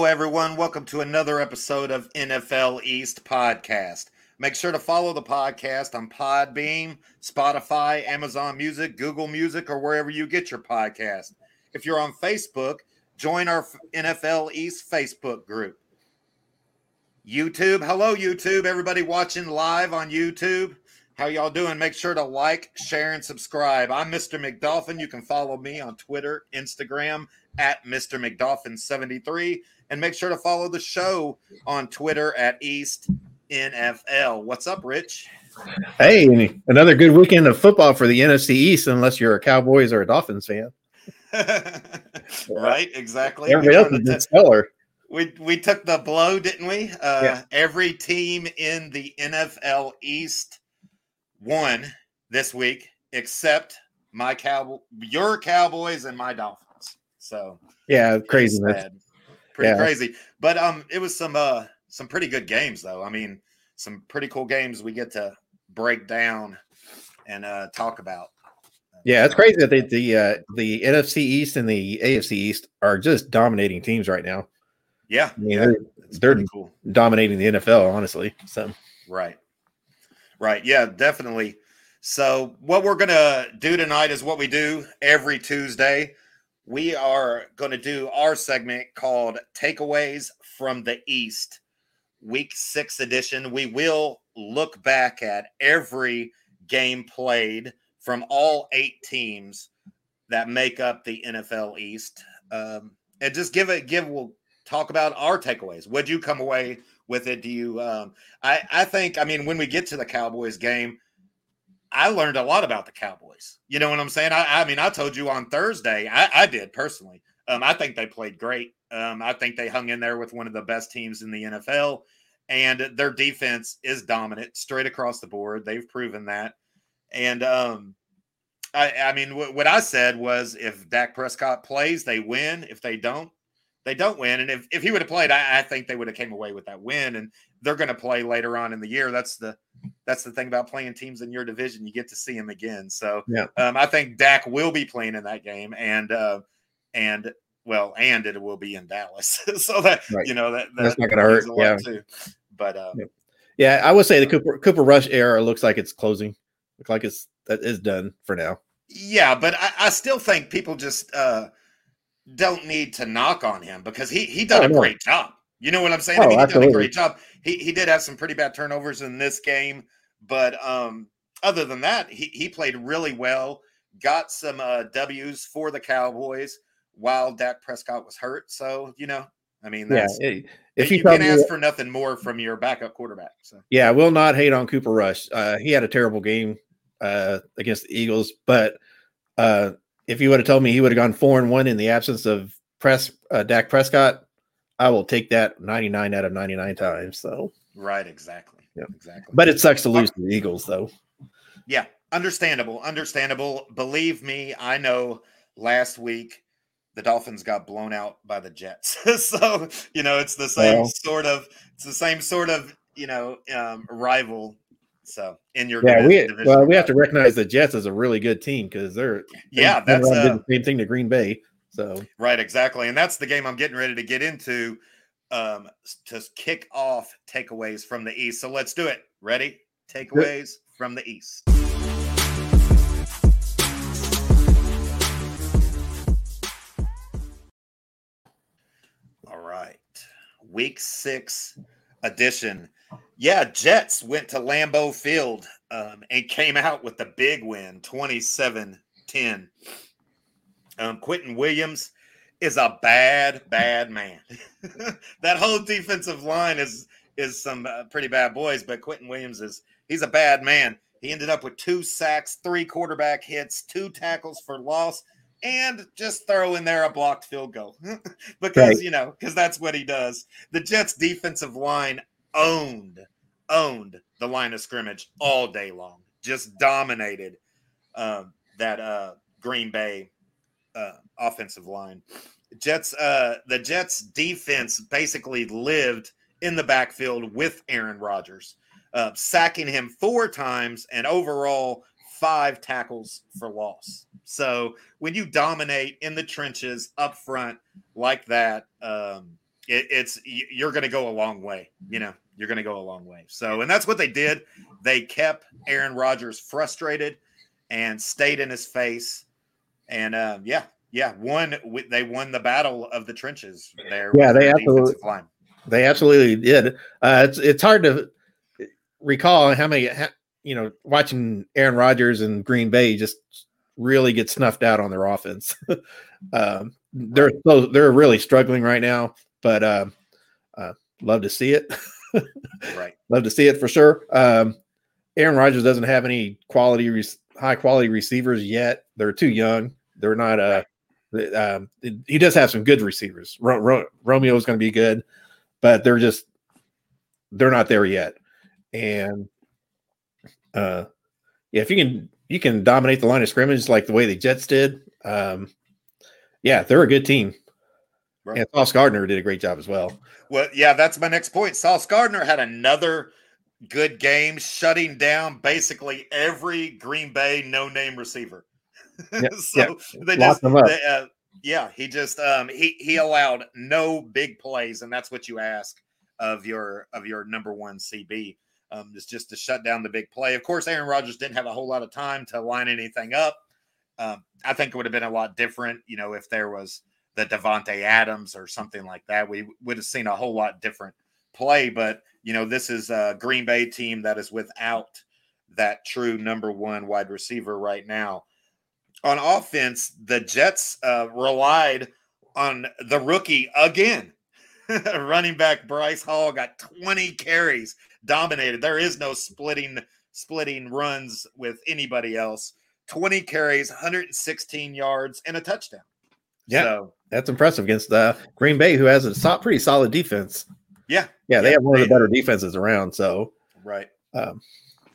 Hello, everyone. Welcome to another episode of NFL East Podcast. Make sure to follow the podcast on Podbean, Spotify, Amazon Music, Google Music, or wherever you get your podcast. If you're on Facebook, join our NFL East Facebook group. YouTube, hello, YouTube. Everybody watching live on YouTube. How y'all doing? Make sure to like, share, and subscribe. I'm Mr. McDolphin. You can follow me on Twitter, Instagram at Mr. McDolphin73, and make sure to follow the show on Twitter at East NFL. What's up, Rich? Hey, another good weekend of football for the NFC East, unless you're a Cowboys or a Dolphins fan. right, exactly. Everybody else is stellar. We we took the blow, didn't we? Uh, yeah. Every team in the NFL East won this week, except my cow, your Cowboys, and my Dolphins. So yeah, crazy, pretty yeah. crazy. But um, it was some uh some pretty good games though. I mean, some pretty cool games we get to break down and uh talk about. Yeah, it's crazy that they, the uh, the NFC East and the AFC East are just dominating teams right now. Yeah, I mean, yeah, they're, they're cool. dominating the NFL, honestly. So right, Right. Yeah, definitely. So, what we're to do tonight is what we do every Tuesday. We are going to do our segment called Takeaways from the East, week six edition. We will look back at every game played from all eight teams that make up the NFL East. Um, and just give it, give, we'll talk about our takeaways. What'd you come away with it? Do you? Um, I I think I mean when we get to the Cowboys game, I learned a lot about the Cowboys. You know what I'm saying? I, I mean I told you on Thursday. I, I did personally. Um, I think they played great. Um, I think they hung in there with one of the best teams in the NFL, and their defense is dominant straight across the board. They've proven that. And um, I, I mean, w- what I said was if Dak Prescott plays, they win. If they don't, they don't win. And if, if he would have played, I, I think they would have came away with that win. And they're going to play later on in the year. That's the that's the thing about playing teams in your division. You get to see them again. So yeah. um, I think Dak will be playing in that game, and uh, and well, and it will be in Dallas. so that right. you know that, that that's not going to hurt. Yeah. Too. But uh, yeah. yeah, I would say the Cooper Cooper Rush era looks like it's closing. Looks like it's that is done for now. Yeah, but I, I still think people just. uh don't need to knock on him because he he done oh, a no. great job. You know what I'm saying? Oh, I mean, he absolutely. did a great job. He he did have some pretty bad turnovers in this game, but um, other than that, he he played really well. Got some uh, W's for the Cowboys while Dak Prescott was hurt. So you know, I mean, that's, yeah. If you, you can ask for nothing more from your backup quarterback. So yeah, I will not hate on Cooper Rush. Uh, he had a terrible game uh, against the Eagles, but uh, if you would have told me he would have gone four and one in the absence of press uh, Dak Prescott, I will take that 99 out of 99 times. So right, exactly. Yeah, exactly. But it sucks to lose to the Eagles, though. Yeah, understandable, understandable. Believe me, I know. Last week, the Dolphins got blown out by the Jets, so you know it's the same well, sort of it's the same sort of you know um, rival so in your yeah, we well we have to recognize the Jets as a really good team because they're yeah that's uh, the same thing to Green Bay. So right, exactly, and that's the game I'm getting ready to get into um, to kick off takeaways from the East. So let's do it. Ready? Takeaways from the East. All right, Week Six edition yeah, Jets went to Lambeau Field um, and came out with the big win, 27 10. Um, Quinnen Williams is a bad, bad man. that whole defensive line is is some uh, pretty bad boys, but Quinnen Williams is he's a bad man. He ended up with two sacks, three quarterback hits, two tackles for loss, and just throw in there a blocked field goal because right. you know because that's what he does. The Jets' defensive line owned owned the line of scrimmage all day long, just dominated um, that uh, Green Bay uh, offensive line. Jets, uh, the Jets defense basically lived in the backfield with Aaron Rodgers, uh, sacking him four times and overall five tackles for loss. So when you dominate in the trenches up front like that, um, it, it's you're going to go a long way. You know, you're going to go a long way. So, and that's what they did. They kept Aaron Rodgers frustrated and stayed in his face. And uh, yeah, yeah, won. They won the battle of the trenches there. Yeah, they absolutely. They absolutely did. Uh, it's it's hard to recall how many you know watching Aaron Rodgers and Green Bay just really get snuffed out on their offense. um, they're so they're really struggling right now, but uh, uh, love to see it. right, love to see it for sure. Um, Aaron Rodgers doesn't have any quality, high quality receivers yet. They're too young. They're not. Uh, um, he does have some good receivers. Ro- Ro- Romeo is going to be good, but they're just they're not there yet. And uh, yeah, if you can you can dominate the line of scrimmage like the way the Jets did, um, yeah, they're a good team. Right. And Sauce Gardner did a great job as well. Well, yeah, that's my next point. Sauce Gardner had another good game, shutting down basically every Green Bay no name receiver. Yep, so yep. they just, they, uh, yeah, he just um, he he allowed no big plays, and that's what you ask of your of your number one CB. Um, is just to shut down the big play. Of course, Aaron Rodgers didn't have a whole lot of time to line anything up. Um, I think it would have been a lot different, you know, if there was the Davante Adams or something like that. We would have seen a whole lot different play. But you know, this is a Green Bay team that is without that true number one wide receiver right now. On offense, the Jets uh, relied on the rookie again. Running back Breece Hall got 20 carries, dominated. There is no splitting splitting runs with anybody else. 20 carries, 116 yards, and a touchdown. Yeah, so, that's impressive against uh, Green Bay, who has a pretty solid defense. Yeah, yeah, they yeah, have one of the better defenses around. So right, um,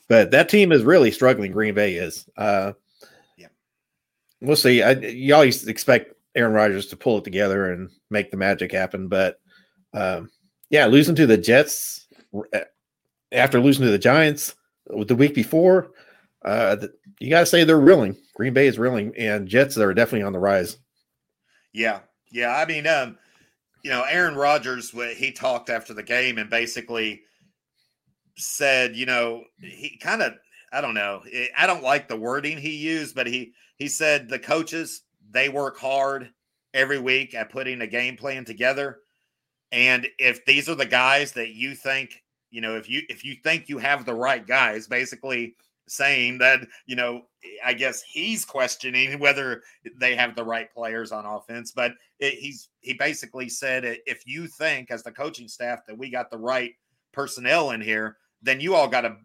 but that team is really struggling. Green Bay is. Uh, we'll see. I, you always expect Aaron Rodgers to pull it together and make the magic happen, but um, yeah, losing to the Jets after losing to the Giants the week before, uh, you got to say they're reeling. Green Bay is reeling, and Jets are definitely on the rise. Yeah, yeah. I mean, um, you know, Aaron Rodgers, he talked after the game and basically said, you know, he kind of, I don't know, I don't like the wording he used, but he he said the coaches they work hard every week at putting a game plan together, and if these are the guys that you think, you know, if you if you think you have the right guys, basically saying that you know i guess he's questioning whether they have the right players on offense but it, he's he basically said if you think as the coaching staff that we got the right personnel in here then you all got to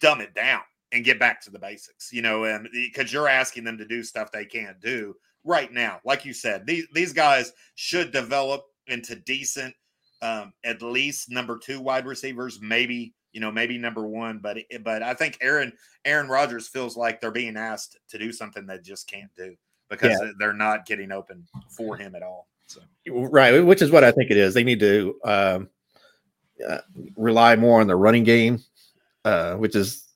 dumb it down and get back to the basics you know and because you're asking them to do stuff they can't do right now like you said these these guys should develop into decent um, at least number two wide receivers maybe you know, maybe number one, but but I think Aaron Aaron Rodgers feels like they're being asked to do something they just can't do because yeah. they're not getting open for him at all. So right, which is what I think it is. They need to um, uh, rely more on the running game, uh, which is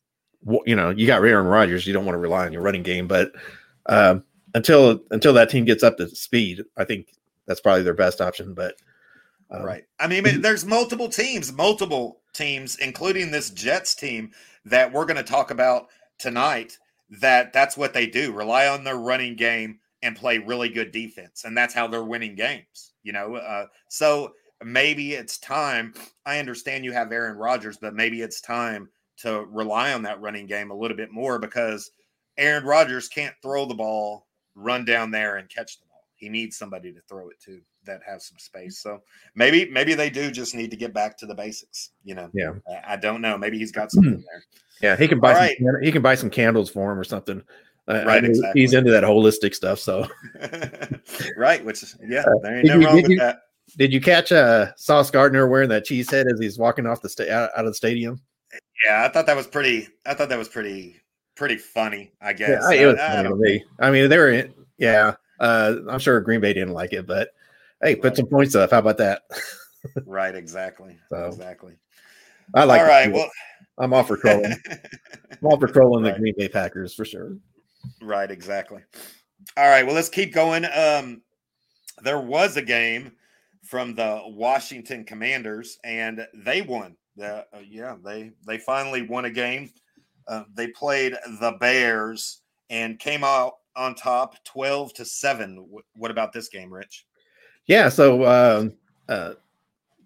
you know you got Aaron Rodgers, you don't want to rely on your running game, but um, until until that team gets up to speed, I think that's probably their best option. But um, right, I mean, there's multiple teams, multiple teams, including this Jets team that we're going to talk about tonight, that that's what they do rely on their running game and play really good defense. And that's how they're winning games, you know? Uh, so maybe it's time. I understand you have Aaron Rodgers, but maybe it's time to rely on that running game a little bit more because Aaron Rodgers can't throw the ball, run down there and catch the ball. He needs somebody to throw it to that has some space. So maybe maybe they do just need to get back to the basics. You know. Yeah. I, I don't know. Maybe he's got something hmm. there. Yeah, he can buy some, he can buy some candles for him or something. Uh, right, exactly. He's into that holistic stuff. So. right, which is yeah, uh, there ain't no wrong with you, that. Did you catch uh, Sauce Gardner wearing that cheese head as he's walking off the sta- out, out of the stadium? Yeah, I thought that was pretty. I thought that was pretty pretty funny. I guess yeah, it was I, funny I to me. I mean, they were yeah. Uh, I'm sure Green Bay didn't like it, but Hey, put right. some points up. How about that? right, exactly. So, exactly. I like. All right. Well, I'm off for trolling. I'm off for trolling right. the Green Bay Packers for sure. Right. Exactly. All right. Well, let's keep going. Um, there was a game from the Washington Commanders, and they won. Uh, yeah, they they finally won a game. Uh, they played the Bears and came out on top, twelve to seven. what about this game, Rich? Yeah, so uh, uh,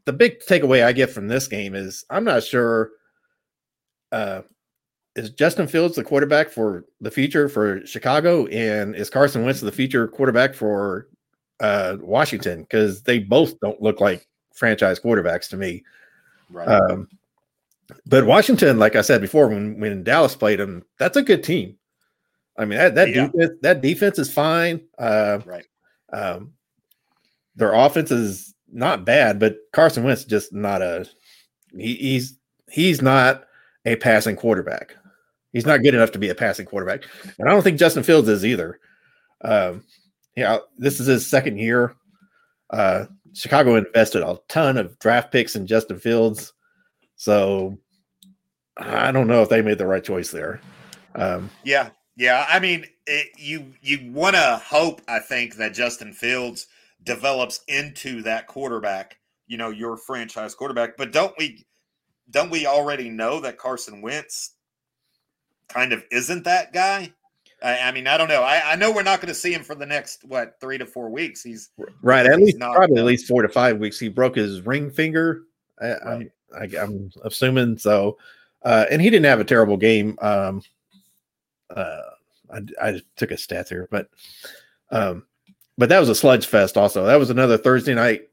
the big takeaway I get from this game is I'm not sure. Uh, is Justin Fields the quarterback for the future for Chicago, and is Carson Wentz the future quarterback for uh, Washington? Because they both don't look like franchise quarterbacks to me. Right. Um, but Washington, like I said before, when when Dallas played them, that's a good team. I mean that that yeah. defense that defense is fine. Uh, right. Um, their offense is not bad, but Carson Wentz just not a he, he's he's not a passing quarterback. He's not good enough to be a passing quarterback, and I don't think Justin Fields is either. Um, yeah, this is his second year. Uh, Chicago invested a ton of draft picks in Justin Fields, so I don't know if they made the right choice there. Um, yeah, yeah. I mean, it, you you want to hope. I think that Justin Fields develops into that quarterback, you know, your franchise quarterback. But don't we don't we already know that Carson Wentz kind of isn't that guy? I, I mean, I don't know. I, I know we're not going to see him for the next what three to four weeks. He's right at least not, probably at least four to five weeks. He broke his ring finger. I, right. I'm I, am assuming so, uh, and he didn't have a terrible game. Um, uh, I, I took a stat here, but um, but that was a sludge fest. Also, that was another Thursday night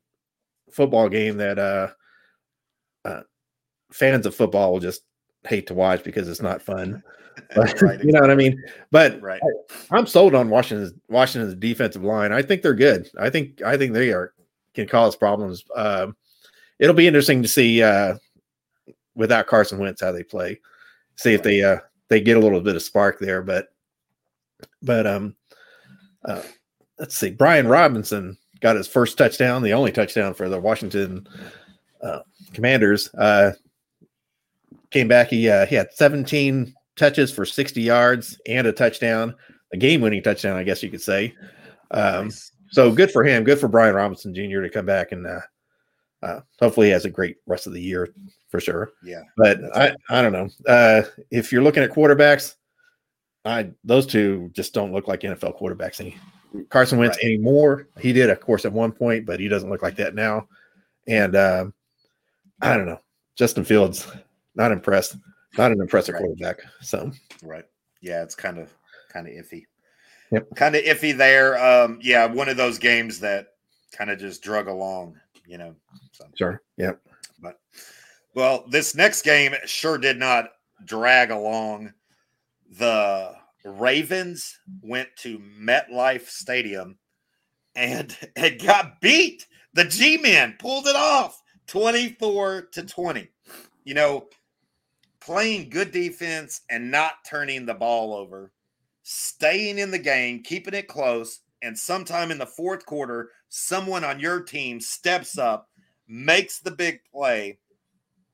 football game that uh, uh, fans of football just hate to watch because it's not fun. But, right, you know what I mean? But right. I, am sold on Washington's Washington's defensive line. I think they're good. I think I think they are can cause problems. Um, it'll be interesting to see uh, without Carson Wentz how they play. See right. if they uh, they get a little bit of spark there. But but um, uh, let's see, Brian Robinson got his first touchdown, the only touchdown for the Washington uh, Commanders. Came back. He uh, he had 17 touches for 60 yards and a touchdown, a game-winning touchdown, I guess you could say. Um, nice. So good for him. Good for Brian Robinson Jr. to come back and uh, uh, hopefully he has a great rest of the year for sure. Yeah, but I I don't know. Uh, if you're looking at quarterbacks, I those two just don't look like NFL quarterbacks any Carson Wentz right. anymore. He did, of course, at one point, but he doesn't look like that now. And uh, I don't know. Justin Fields, not impressed. Not an impressive right. quarterback. So right, yeah, it's kind of kind of iffy. Yep. Kind of iffy there. Um, yeah, one of those games that kind of just drug along, you know. So. Sure. Yep. But well, this next game sure did not drag along. The Ravens went to MetLife Stadium and it got beat. The G Men pulled it off 24 to 20. You know, playing good defense and not turning the ball over, staying in the game, keeping it close, and sometime in the fourth quarter, someone on your team steps up, makes the big play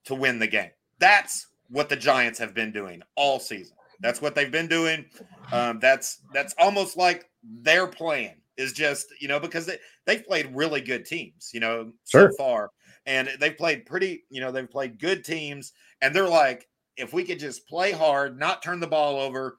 to win the game. That's what the Giants have been doing all season. That's what they've been doing. Um, that's that's almost like their plan is just you know because they they've played really good teams you know sure. so far and they've played pretty you know they've played good teams and they're like if we could just play hard not turn the ball over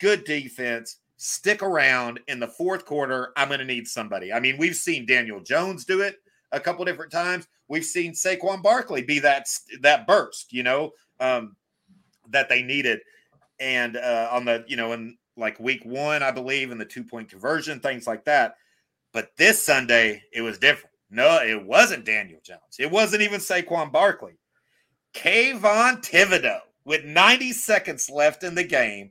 good defense stick around in the fourth quarter i'm going to need somebody i mean we've seen daniel jones do it a couple different times we've seen Saquon Barkley be that that burst you know um, that they needed and uh, on the you know in like week one, I believe, in the two point conversion, things like that. But this Sunday, it was different. No, it wasn't Daniel Jones. It wasn't even Saquon Barkley. Kayvon Thibodeaux, with 90 seconds left in the game,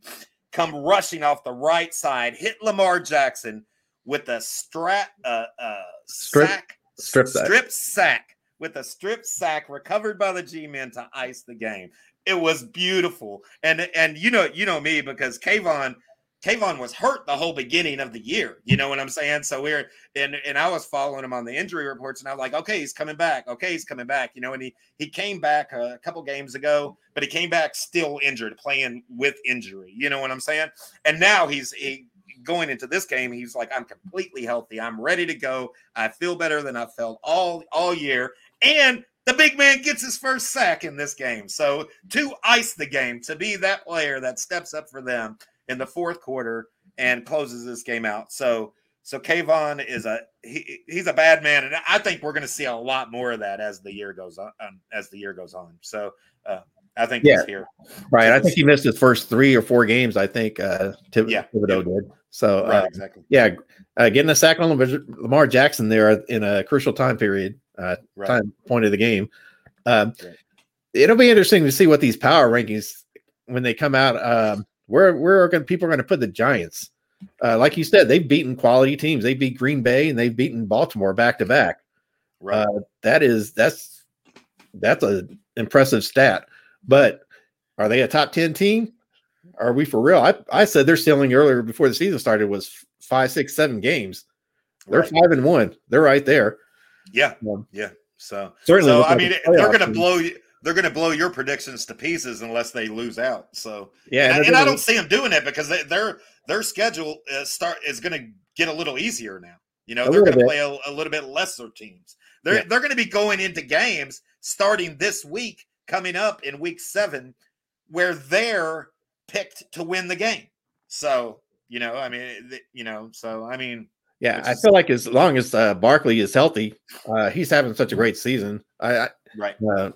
come rushing off the right side, hit Lamar Jackson with a strap, uh, uh, strip, sack, strip sack. strip sack with a strip sack recovered by the G-men to ice the game. It was beautiful. And and you know, you know me because Kayvon Kayvon was hurt the whole beginning of the year. You know what I'm saying? So we're and and I was following him on the injury reports, and I'm like, okay, he's coming back. Okay, he's coming back. You know, and he he came back a couple games ago, but he came back still injured, playing with injury. You know what I'm saying? And now he's he going into this game, he's like, I'm completely healthy. I'm ready to go. I feel better than I felt all all year. And the big man gets his first sack in this game. So to ice the game, to be that player that steps up for them in the fourth quarter and closes this game out. So so Kayvon is a he, he's a bad man, and I think we're going to see a lot more of that as the year goes on. Um, as the year goes on, so uh, I think yeah. he's here. Right, I think he missed his first three or four games. I think uh, Tib- yeah, Thibodeaux yeah. did. So right, uh, exactly. Yeah, uh, getting a sack on Lamar Jackson there in a crucial time period, uh, right. time point of the game. Um, right. It'll be interesting to see what these power rankings when they come out. Um, where where are going people are going to put the Giants? Uh, like you said, they've beaten quality teams. They beat Green Bay and they've beaten Baltimore back to back. Right. Uh, that is that's that's a impressive stat. But are they a top ten team? Are we for real? I, I said their ceiling earlier before the season started was five, six, seven games. They're right. five and one. They're right there. Yeah. Um, yeah. So certainly, so, I mean, they're going to blow you. They're going to blow your predictions to pieces unless they lose out. So yeah, and, I, and I don't see them doing it because they, they're their schedule uh, start is going to get a little easier now. You know, they're going to play a, a, little bit lesser teams. They're yeah. they're going to be going into games starting this week, coming up in week seven, where they're picked to win the game. So you know, I mean, you know, so I mean, yeah, I feel like as long as uh, Barkley is healthy, uh, he's having such a great season. I, I right, uh,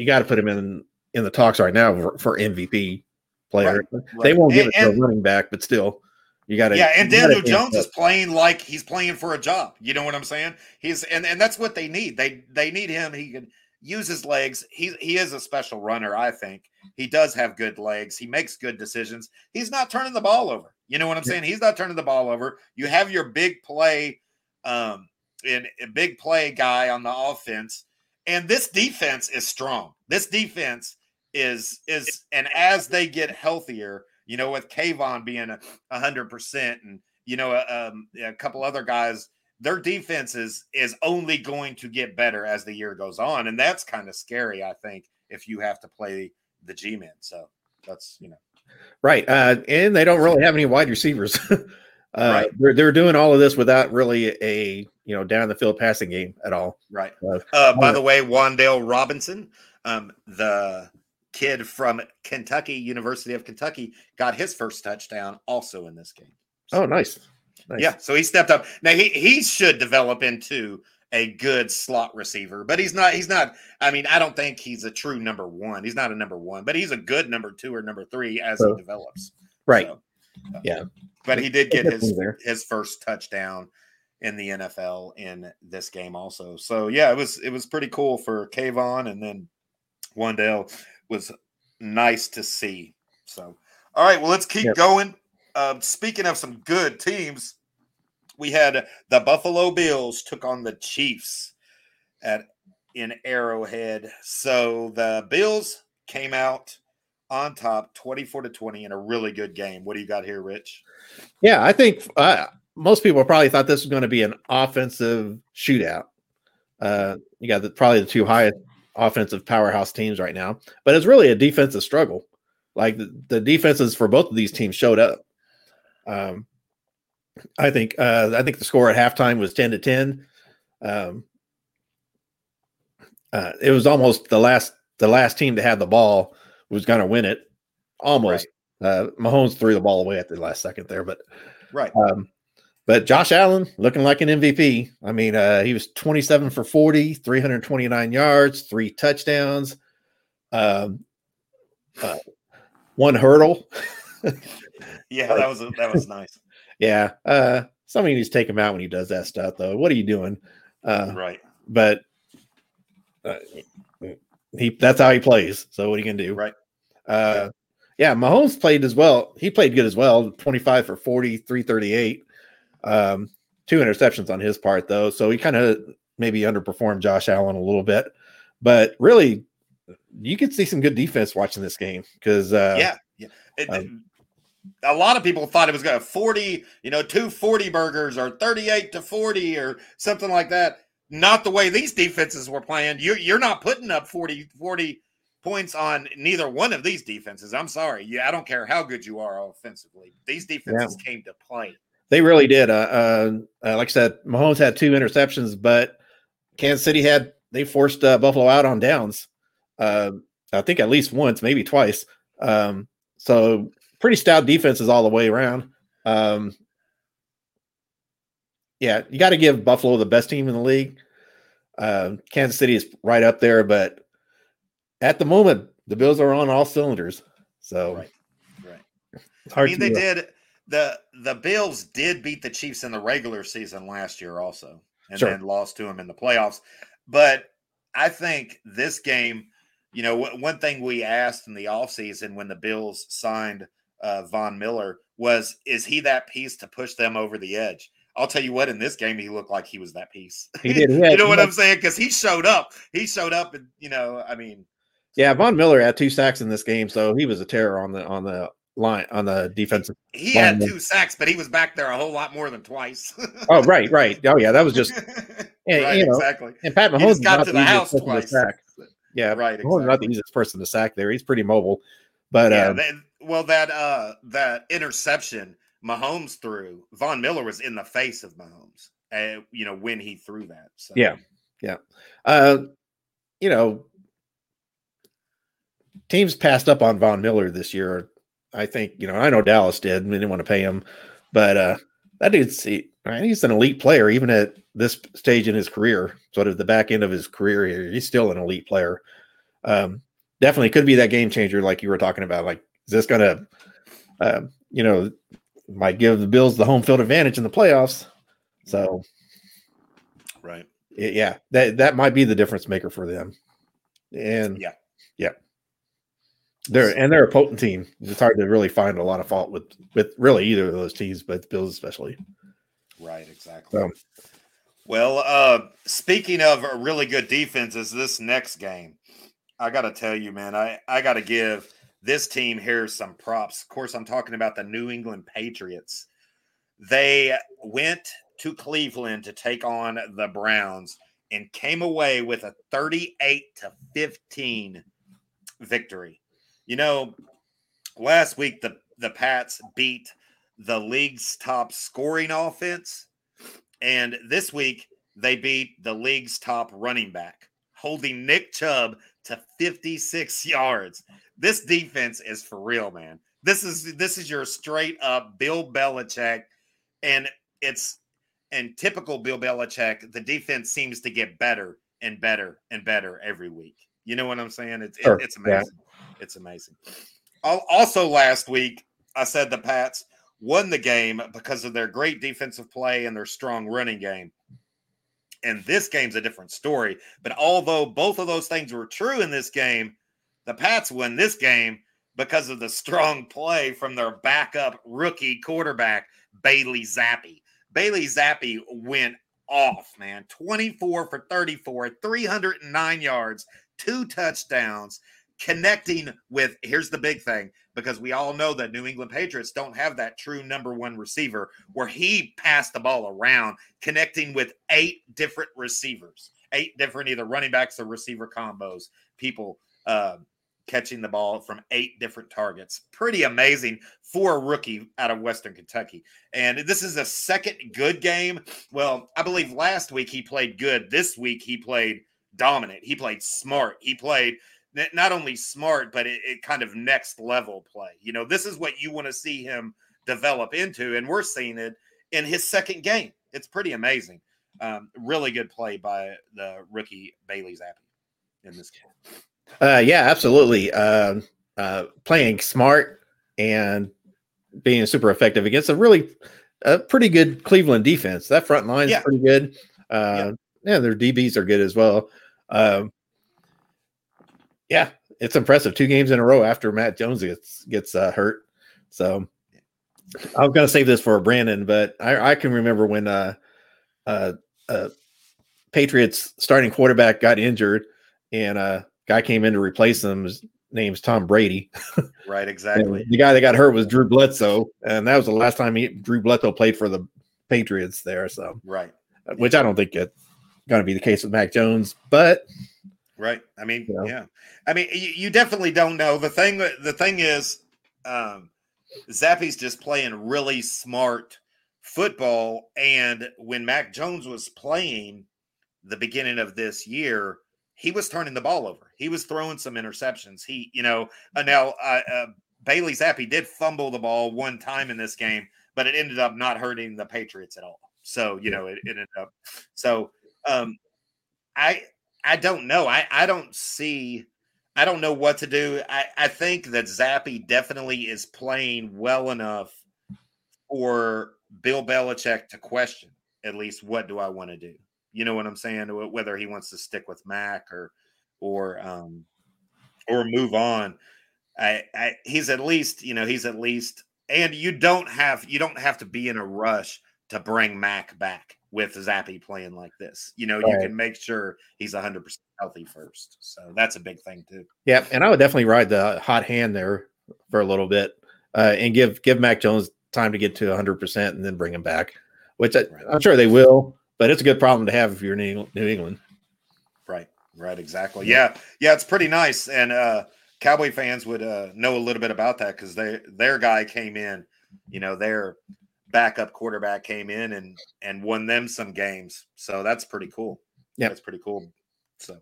you got to put him in in the talks right now for, for MVP player. Right, right. They won't give and, it to a running back, but still, you got to. Yeah, and Daniel Jones is playing like he's playing for a job. You know what I'm saying? He's and and that's what they need. They they need him. He can use his legs. He he is a special runner. I think he does have good legs. He makes good decisions. He's not turning the ball over. You know what I'm saying? He's not turning the ball over. You have your big play, um, in a big play guy on the offense, and this defense is strong. This defense is is and as they get healthier, you know, with Kayvon being a hundred percent, and you know, a, um, a couple other guys, their defense is is only going to get better as the year goes on, and that's kind of scary. I think if you have to play the G men, so that's you know, right, uh, and they don't really have any wide receivers. uh, right. They're, they're doing all of this without really a you know down the field passing game at all. Right. Uh, uh by the way, Wan'Dale Robinson, um, the kid from Kentucky, University of Kentucky, got his first touchdown also in this game. So, oh, nice. nice. Yeah, so he stepped up. Now he he should develop into a good slot receiver, but he's not. He's not. I mean, I don't think he's a true number one. He's not a number one, but he's a good number two or number three as so, he develops. Right. So, yeah. But he did get his his first touchdown in the NFL in this game also. So yeah, it was it was pretty cool for Kayvon and then Wan'Dale was nice to see. So, all right, well, let's keep yep. going. Um, speaking of some good teams, we had the Buffalo Bills took on the Chiefs at in Arrowhead. So the Bills came out on top 24 to 20 in a really good game. What do you got here, Rich? Yeah, I think uh, most people probably thought this was going to be an offensive shootout. Uh, you got the, probably the two highest offensive powerhouse teams right now, but it's really a defensive struggle. Like the, the defenses for both of these teams showed up. Um, I think uh, I think the score at halftime was ten to ten. Um, uh, it was almost the last the last team to have the ball was going to win it. Almost. Right. Uh, Mahomes threw the ball away at the last second there, but right. Um, but Josh Allen looking like an MVP. I mean, uh, he was 27 for 40, 329 yards, three touchdowns, um, uh, one hurdle. yeah, that was that was nice. yeah, uh, somebody needs to take him out when he does that stuff, though. What are you doing? Uh, right. But uh, he that's how he plays. So what are you gonna do? Right. Uh, yeah, Mahomes played as well. He played good as well. 25 for 40, 338. Um, two interceptions on his part, though. So he kind of maybe underperformed Josh Allen a little bit. But really, you could see some good defense watching this game because, uh, yeah, yeah. It, um, a lot of people thought it was going to 40, you know, two 40 burgers or 38 to 40 or something like that. Not the way these defenses were playing. You're, you're not putting up 40, 40 points on neither one of these defenses. I'm sorry. Yeah, I don't care how good you are offensively. These defenses yeah. came to play. They really did. Uh, uh, uh, like I said, Mahomes had two interceptions, but Kansas City had they forced uh, Buffalo out on downs. Uh, I think at least once, maybe twice. Um, so pretty stout defenses all the way around. Um, yeah, you got to give Buffalo the best team in the league. Uh, Kansas City is right up there, but at the moment, the Bills are on all cylinders. So, right, right. I mean, they did the the Bills did beat the Chiefs in the regular season last year, also, and sure. then lost to them in the playoffs. But I think this game, you know, one thing we asked in the offseason when the Bills signed uh, Von Miller was, is he that piece to push them over the edge? I'll tell you what, in this game, he looked like he was that piece. He did. He had, you know what I'm saying? Because he showed up. He showed up, and you know, I mean, yeah, Von Miller had two sacks in this game, so he was a terror on the on the line on the defensive. He had two sacks, but he was back there a whole lot more than twice. oh, right, right. Oh, yeah, that was just and, right, you know, exactly. And Pat Mahomes got to the, house twice. To yeah, right. Mahomes exactly. not the easiest person to sack there. He's pretty mobile, but yeah, uh, well, that uh that interception Mahomes threw, Von Miller was in the face of Mahomes. Uh, you know when he threw that. So. Yeah, yeah. Uh, you know, teams passed up on Von Miller this year. I think you know. I know Dallas did. They didn't want to pay him, but uh, that dude's he, he's an elite player even at this stage in his career. Sort of the back end of his career here, he's still an elite player. Um, definitely could be that game changer, like you were talking about. Like, is this going to, uh, you know, might give the Bills the home field advantage in the playoffs? So, right, yeah, that that might be the difference maker for them. And yeah, yeah, they're and they're a potent team. It's hard to really find a lot of fault with with really either of those teams, but Bills especially. Right, exactly. So, well, uh, speaking of really good defenses, this next game, I got to tell you, man, I I got to give this team here some props. Of course, I'm talking about the New England Patriots. They went to Cleveland to take on the Browns and came away with a 38 to 15 victory. You know, last week the the Pats beat the league's top scoring offense, and this week they beat the league's top running back, holding Nick Chubb to 56 yards. This defense is for real, man. This is this is your straight up Bill Belichick, and it's and typical Bill Belichick. The defense seems to get better and better and better every week. You know what I'm saying? It's sure. it, it's amazing. Yeah. It's amazing. Also, last week, I said the Pats won the game because of their great defensive play and their strong running game. And this game's a different story. But although both of those things were true in this game, the Pats won this game because of the strong play from their backup rookie quarterback, Bailey Zappe. Bailey Zappe went off, man. 24 for 34, 309 yards, two touchdowns connecting with here's the big thing because we all know that New England Patriots don't have that true number one receiver where he passed the ball around, connecting with eight different receivers, eight different either running backs or receiver combos, people uh, catching the ball from eight different targets. Pretty amazing for a rookie out of Western Kentucky. And this is a second good game. Well, I believe last week he played good. This week he played dominant. He played smart. He played not only smart, but it, it, kind of next level play. You know, this is what you want to see him develop into, and we're seeing it in his second game. It's pretty amazing. Um, really good play by the rookie Bailey Zappe in this game. Uh, yeah, absolutely. Uh, uh, playing smart and being super effective against a really a pretty good Cleveland defense. That front line is yeah. pretty good. Uh, yeah. yeah, their DBs are good as well. Um, yeah, it's impressive. Two games in a row after Mac Jones gets gets uh, hurt. So I was gonna save this for Brandon, but I, I can remember when uh, uh, uh, Patriots starting quarterback got injured, and a uh, guy came in to replace him. His name's Tom Brady. right, exactly. the guy that got hurt was Drew Bledsoe, and that was the last time he, Drew Bledsoe played for the Patriots there. So right, which I don't think it's going to be the case with Mac Jones, but Right. I mean, yeah. yeah. I mean, you, you, definitely don't know. The thing the thing is, um, Zappe's just playing really smart football. And when Mac Jones was playing the beginning of this year, he was turning the ball over. He was throwing some interceptions. He, you know, uh, now uh, uh, Bailey Zappe did fumble the ball one time in this game, but it ended up not hurting the Patriots at all. So, you know, it, it ended up. So, um, I I don't know. I I don't see. I don't know what to do. I I think that Zappe definitely is playing well enough for Bill Belichick to question at least what do I want to do. You know what I'm saying? Whether he wants to stick with Mac or or um or move on. I, I he's at least you know he's at least and you don't have you don't have to be in a rush to bring Mac back with Zappe playing like this. You know, right. you can make sure he's 100% healthy first. So that's a big thing too. Yeah, and I would definitely ride the hot hand there for a little bit uh, and give give Mac Jones time to get to 100% and then bring him back, which I, am sure they will, but it's a good problem to have if you're in New England. Right. Right, exactly. Yeah. Yeah, it's pretty nice and uh Cowboy fans would uh know a little bit about that cuz they their guy came in, you know, their backup quarterback came in and and won them some games. So that's pretty cool. Yeah, that's pretty cool. So.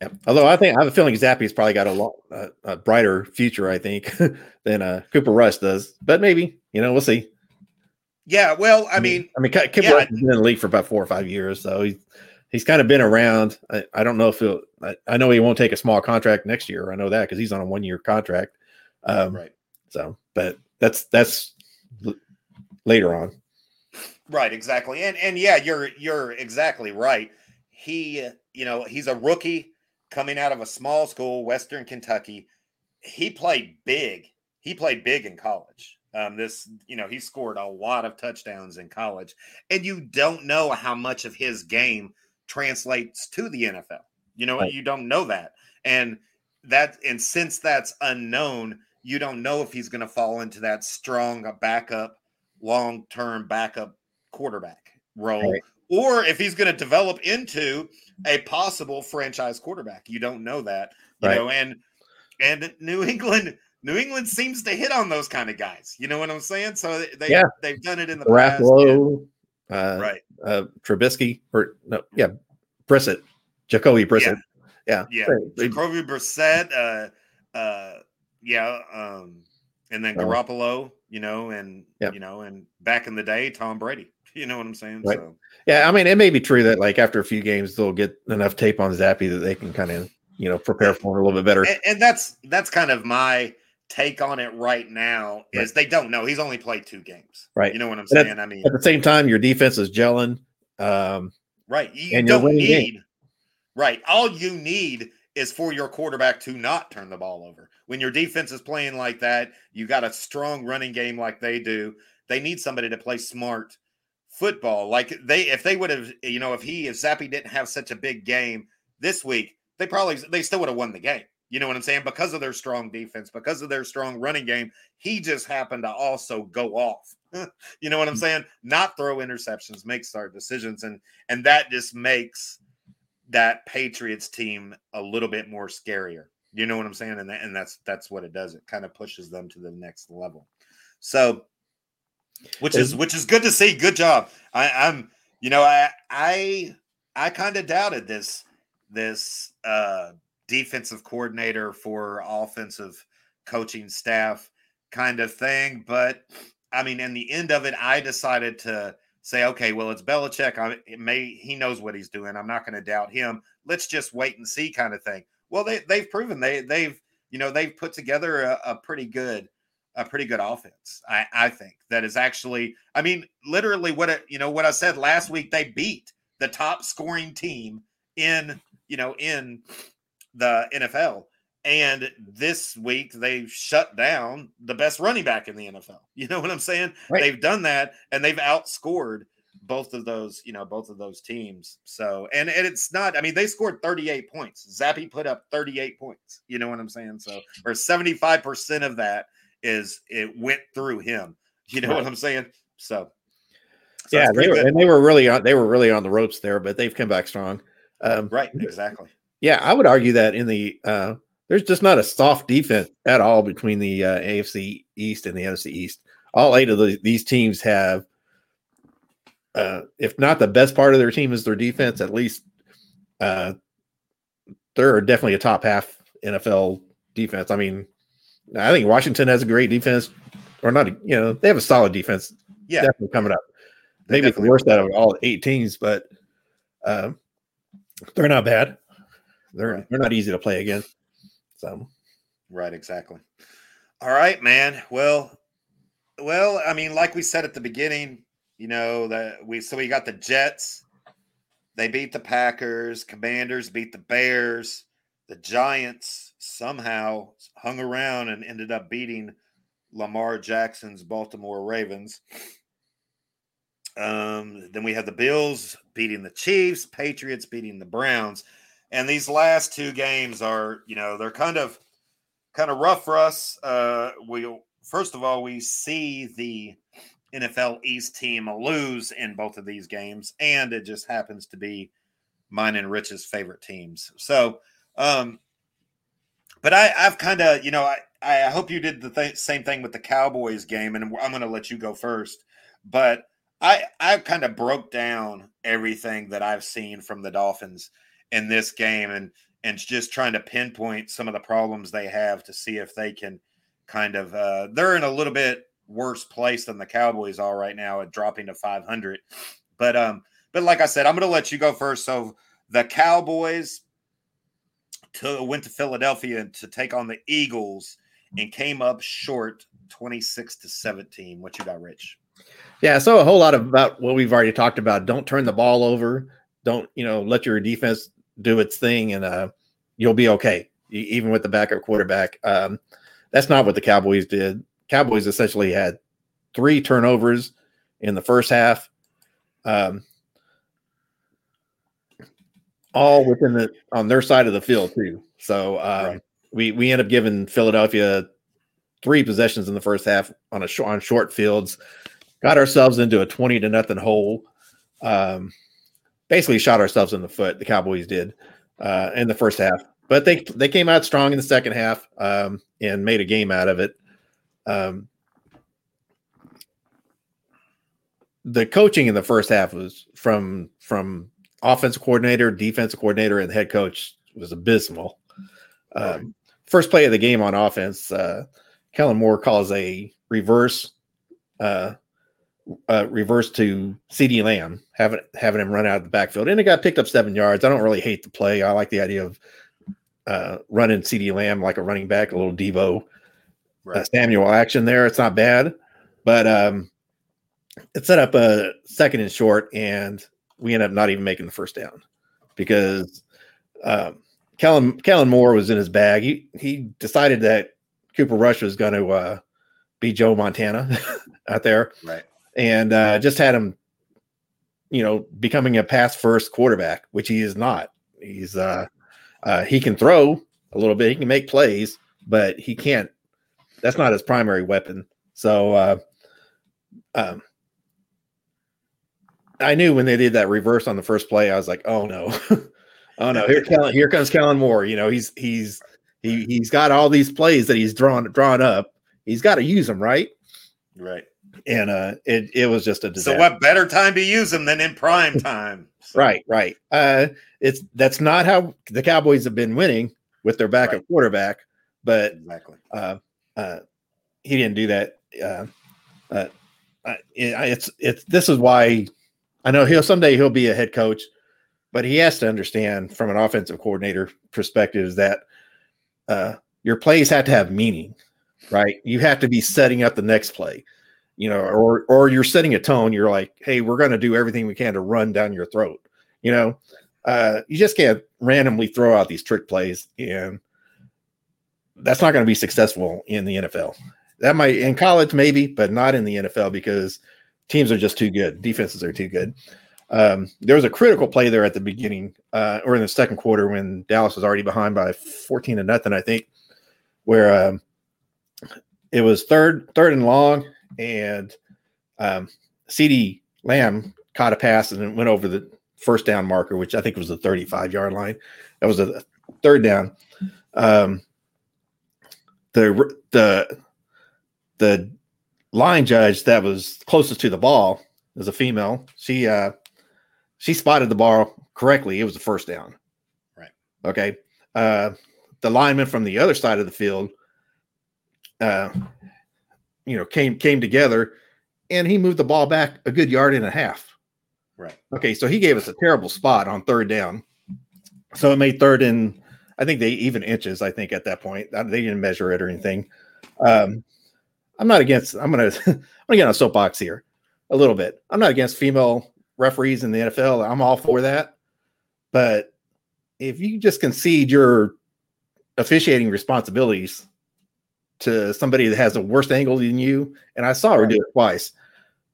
Yeah. Although I think I have a feeling Zappe's probably got a lot uh, a brighter future, I think, than uh, Cooper Rush does. But maybe you know we'll see. Yeah. Well, I mean, I mean, Cooper yeah, Rush has been in the league for about four or five years, so he's he's kind of been around. I, I don't know if he'll. I, I, know he won't take a small contract next year. I know that because he's on a one year contract. Um, right. So, but that's that's later on. Right, exactly. And and yeah, you're you're exactly right. He, you know, he's a rookie coming out of a small school, Western Kentucky. He played big. He played big in college. Um, this, you know, he scored a lot of touchdowns in college, and you don't know how much of his game translates to the NFL. You know, right. you don't know that, and that, and since that's unknown, you don't know if he's going to fall into that strong backup long term backup quarterback role, right. or if he's going to develop into a possible franchise quarterback. You don't know that, you right. know, and and New England. New England seems to hit on those kind of guys. You know what I'm saying? So they yeah. they've done it in the Garoppolo, past. Uh, right. Uh, Trubisky or no, yeah, Brissett, Jacoby Brissett. Yeah. Yeah. yeah. Jacoby Brissett. Uh, uh, yeah. Um, and then Garoppolo you know, and yep. you know, and back in the day, Tom Brady. You know what I'm saying? Right. So yeah, I mean, it may be true that like after a few games, they'll get enough tape on Zappe that they can kind of you know prepare for it a little bit better. And, and that's that's kind of my take on it right now is right. they don't know he's only played two games. Right. You know what I'm saying? At, I mean, at the same time, your defense is gelling. Um, right. You and don't need. Right. All you need is for your quarterback to not turn the ball over. When your defense is playing like that, you got a strong running game like they do. They need somebody to play smart football. Like they, if they would have, you know, if he, if Zappe didn't have such a big game this week, they probably, they still would have won the game. You know what I'm saying? Because of their strong defense, because of their strong running game, he just happened to also go off. you know what I'm mm. saying? Not throw interceptions, make smart decisions, and and that just makes that Patriots team a little bit more scarier. You know what I'm saying? And that, and that's that's what it does. It kind of pushes them to the next level. So, which is which is good to see. Good job. I, I'm you know I I I kind of doubted this this uh defensive coordinator for offensive coaching staff kind of thing, but I mean, in the end of it, I decided to say, okay, well, it's Belichick. I, it may he knows what he's doing. I'm not going to doubt him. Let's just wait and see, kind of thing. Well, they they've proven they they've you know they've put together a, a pretty good a pretty good offense. I I think that is actually. I mean, literally what it, you know what I said last week. They beat the top scoring team in you know in the NFL. And this week they shut down the best running back in the NFL. You know what I'm saying? Right. They've done that and they've outscored both of those, you know, both of those teams. So, and, and it's not, I mean, they scored 38 points. Zappe put up 38 points. You know what I'm saying? So, or 75% of that is it went through him. You know right. what I'm saying? So, so yeah, they were, and they were really on, they were really on the ropes there, but they've come back strong. Um, right. Exactly. Yeah. I would argue that in the, uh, there's just not a soft defense at all between the uh, AFC East and the NFC East. All eight of the, these teams have uh, if not the best part of their team is their defense, at least uh, they're definitely a top half NFL defense. I mean, I think Washington has a great defense, or not. You know, they have a solid defense. Yeah, definitely coming up. Maybe the worst out of all eight teams, but uh, they're not bad. They're right. they're not easy to play against. So, right, exactly. All right, man. Well, well, I mean, like we said at the beginning, you know that we so we got the Jets. They beat the Packers. Commanders beat the Bears. The Giants somehow hung around and ended up beating Lamar Jackson's Baltimore Ravens. Um, then we had the Bills beating the Chiefs, Patriots beating the Browns. And these last two games are, you know, they're kind of kind of rough for us. Uh, we first of all, we see the NFL East team lose in both of these games, and it just happens to be mine and Rich's favorite teams. So, um, but I, I've kind of, you know, I, I hope you did the th- same thing with the Cowboys game, and I'm going to let you go first. But I, I kind of broke down everything that I've seen from the Dolphins in this game, and and just trying to pinpoint some of the problems they have to see if they can kind of. Uh, they're in a little bit worse place than the Cowboys are right now at dropping to 500. But um, but like I said, I'm going to let you go first. So the Cowboys to, went to Philadelphia to take on the Eagles and came up short 26 to 17. What you got, Rich? Yeah, so a whole lot about what we've already talked about. Don't turn the ball over. Don't, you know, let your defense do its thing and uh you'll be okay, even with the backup quarterback. Um that's not what the Cowboys did. Cowboys essentially had three turnovers in the first half. Um all within the on their side of the field too. So um, right. we we end up giving Philadelphia three possessions in the first half on a short on short fields. Got ourselves into a twenty to nothing hole. Um, basically shot ourselves in the foot. The Cowboys did uh, in the first half, but they they came out strong in the second half um, and made a game out of it. Um, the coaching in the first half was from from offensive coordinator, defensive coordinator, and head coach was abysmal. Um, first play of the game on offense, uh, Kellen Moore calls a reverse, uh, uh, reverse to CeeDee Lamb, having having him run out of the backfield, and it got picked up seven yards. I don't really hate the play. I like the idea of uh, running CeeDee Lamb like a running back, a little Deebo, uh. Samuel action there. It's not bad, but um, it set up a second and short, and we end up not even making the first down because um, Kellen Kellen Moore was in his bag. He he decided that Cooper Rush was going to uh, be Joe Montana out there, right? And uh, just had him, you know, becoming a pass first quarterback, which he is not. He's uh, uh, he can throw a little bit, he can make plays, but he can't. That's not his primary weapon. So uh, um, I knew when they did that reverse on the first play, I was like, oh no, oh no, here, Kellen, here comes Kellen Moore. You know, he's he's he he's got all these plays that he's drawn drawn up. He's got to use them, right? Right. And uh, it it was just a disaster. So what better time to use them than in prime time? So. right, right. Uh, it's that's not how the Cowboys have been winning with their backup right. quarterback, but exactly. Uh, uh, he didn't do that. Uh, uh, it's it's this is why I know he'll someday he'll be a head coach, but he has to understand from an offensive coordinator perspective that uh, your plays have to have meaning, right? You have to be setting up the next play, you know, or or you're setting a tone. You're like, hey, we're going to do everything we can to run down your throat. You know, uh, you just can't randomly throw out these trick plays, and that's not going to be successful in the NFL. That might in college maybe, but not in the NFL because teams are just too good. Defenses are too good. Um, there was a critical play there at the beginning uh, or in the second quarter when Dallas was already behind by 14 to nothing, I think, where um, it was third, third and long, and um, CeeDee Lamb caught a pass and went over the first down marker, which I think was the 35 yard line. That was a third down. Um, the the the line judge that was closest to the ball is a female. She uh she spotted the ball correctly. It was a first down. Right. Okay. Uh the lineman from the other side of the field uh you know came came together and he moved the ball back a good yard and a half. Right. Okay, so he gave us a terrible spot on third down. So it made third and I think they even inches, I think, at that point. They didn't measure it or anything. Um, I'm not against, I'm going to, I'm to get on a soapbox here a little bit. I'm not against female referees in the NFL. I'm all for that. But if you just concede your officiating responsibilities to somebody that has a worse angle than you, and I saw her do it twice,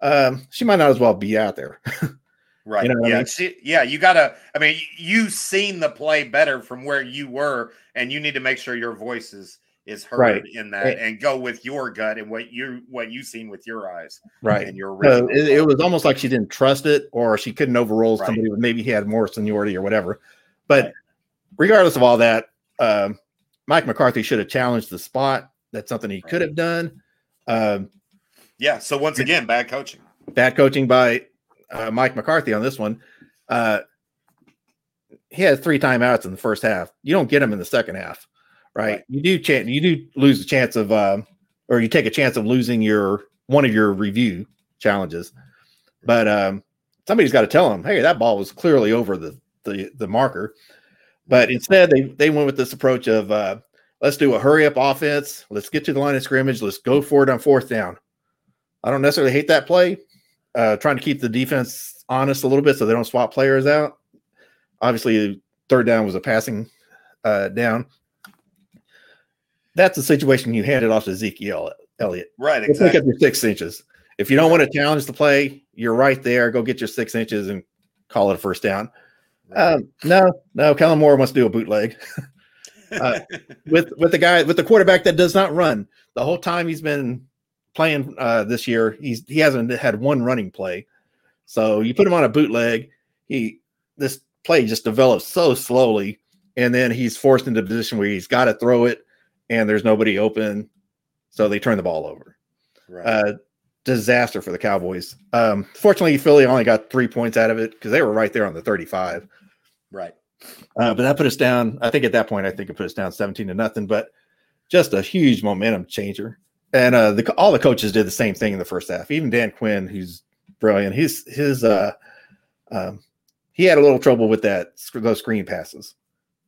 um, she might not as well be out there. Right. You know what I yeah. mean? See, yeah. You gotta. I mean, you seen the play better from where you were, and you need to make sure your voice is is heard Right. in that, And- and go with your gut and what you what you seen with your eyes right. and your. So it, it was almost like she didn't trust it, or she couldn't overrule Right. somebody. Maybe he had more seniority or whatever. But regardless of all that, um, Mike McCarthy should have challenged the spot. That's something he could have done. Um, Yeah. So once again, bad coaching. bad coaching by uh, Mike McCarthy on this one. Uh, he had three timeouts in the first half. You don't get him in the second half, right? Right. You do chance you do lose a chance of, um, or you take a chance of losing your one of your review challenges. But um, somebody's got to tell him, hey, that ball was clearly over the the the marker. But instead, they they went with this approach of uh, let's do a hurry up offense. Let's get to the line of scrimmage. Let's go for it on fourth down. I don't necessarily hate that play. Uh, trying to keep the defense honest a little bit so they don't swap players out. Obviously, third down was a passing uh, down. That's the situation you hand it off to Ezekiel Elliott. Right. Go pick Exactly. up your six inches. If you don't want to challenge the play, you're right there. Go get your six inches and call it a first down. Um, no, no, Kellen Moore wants to do a bootleg uh, with with the guy with the quarterback that does not run. The whole time he's been playing uh, this year, he's he hasn't had one running play. So you put him on a bootleg, he this play just develops so slowly, and then he's forced into a position where he's got to throw it, and there's nobody open, so they turn the ball over. right. Uh, disaster for the Cowboys. Um, fortunately, Philly only got three points out of it because they were right there on the 35. right. Uh, but that put us down. I think at that point, I think it put us down 17 to nothing, but just a huge momentum changer. And uh, the, all the coaches did the same thing in the first half. Even Dan Quinn, who's brilliant, his his uh, um, he had a little trouble with that those screen passes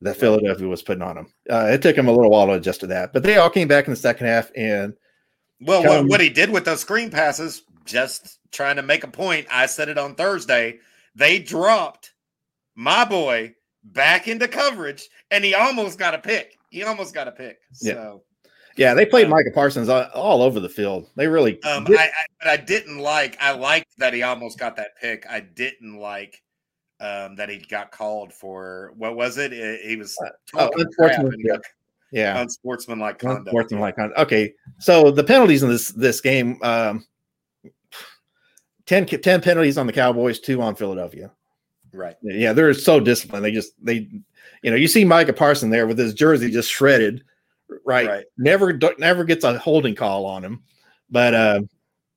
that Philadelphia was putting on him. Uh, it took him a little while to adjust to that, but they all came back in the second half. And Well, what, him- what he did with those screen passes, just trying to make a point. I said it on Thursday. They dropped my boy back into coverage, and he almost got a pick. He almost got a pick. So, yeah, they played Um, Micah Parsons all, all over the field. They really um, did- I, I, but I didn't like. I liked that he almost got that pick. I didn't like um, that he got called for what was it? He was oh, talking unsportsmanlike. yeah. unsportsmanlike conduct. Unsportsmanlike conduct. Okay, so the penalties in this this game, um, 10, 10 penalties on the Cowboys, two on Philadelphia. Right. Yeah, they're so disciplined. They just they, you know, you see Micah Parson there with his jersey just shredded, right? Right. Never never gets a holding call on him, but uh,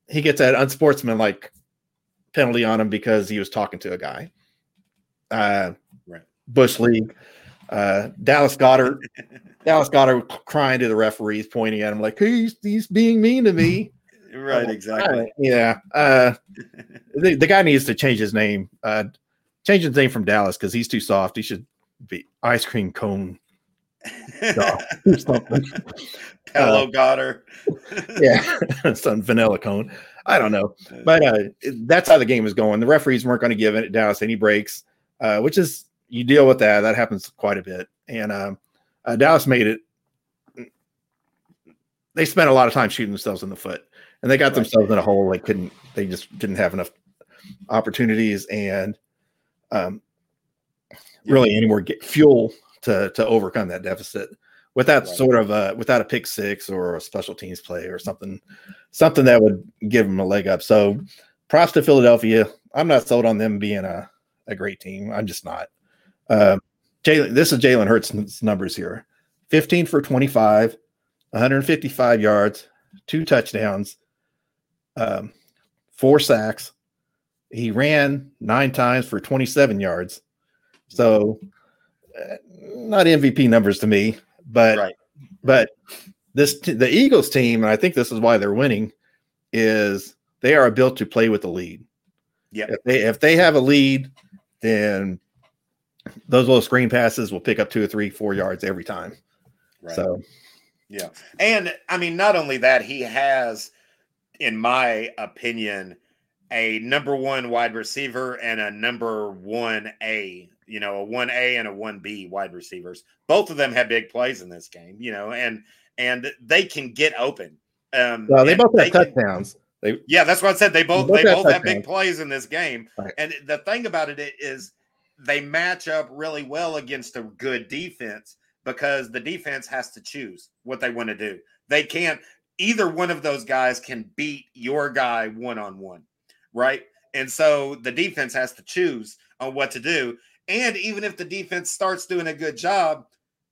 he gets that unsportsmanlike penalty on him because he was talking to a guy. Uh, Right. Bush League, uh, Dallas Goedert, Dallas Goedert crying to the referees, pointing at him like he's he's being mean to me. Right. Oh, Exactly. uh, yeah. Uh, the, the guy needs to change his name. Uh, change his name from Dallas because he's too soft. He should be ice cream cone or something. Hello, Goedert. yeah, some vanilla cone. I don't know, but uh, that's how the game was going. The referees weren't going to give it Dallas any breaks, uh, which is you deal with that. That happens quite a bit, and um, uh, Dallas made it. They spent a lot of time shooting themselves in the foot, and they got Right. themselves in a hole. They couldn't. They just didn't have enough opportunities and um, really any more get fuel to to overcome that deficit without Right. sort of a without a pick six or a special teams play or something something that would give them a leg up. So props to Philadelphia. I'm not sold on them being a, a great team. I'm just not. Um, Jalen, this is Jalen Hurts' numbers here: 15 for 25, 155 yards, two touchdowns, um, four sacks, he ran nine times for 27 yards. So, uh, not MVP numbers to me, but Right. but this the Eagles team, and I think this is why they're winning, is they are built to play with the lead. Yeah. If they if they have a lead, then those little screen passes will pick up two or three, four yards every time. Right. So Yeah. And I mean, not only that, he has, in my opinion, a number one wide receiver and a number one A, you know, a one A and a one B wide receivers. Both of them have big plays in this game, you know, and and they can get open. Um well, they both have can- touchdowns. They yeah, that's what I said. They both both they both have big plays in this game. Right. And the thing about it is they match up really well against a good defense because the defense has to choose what they want to do. They can't either one of those guys can beat your guy one on one, right? And so the defense has to choose on what to do. And even if the defense starts doing a good job,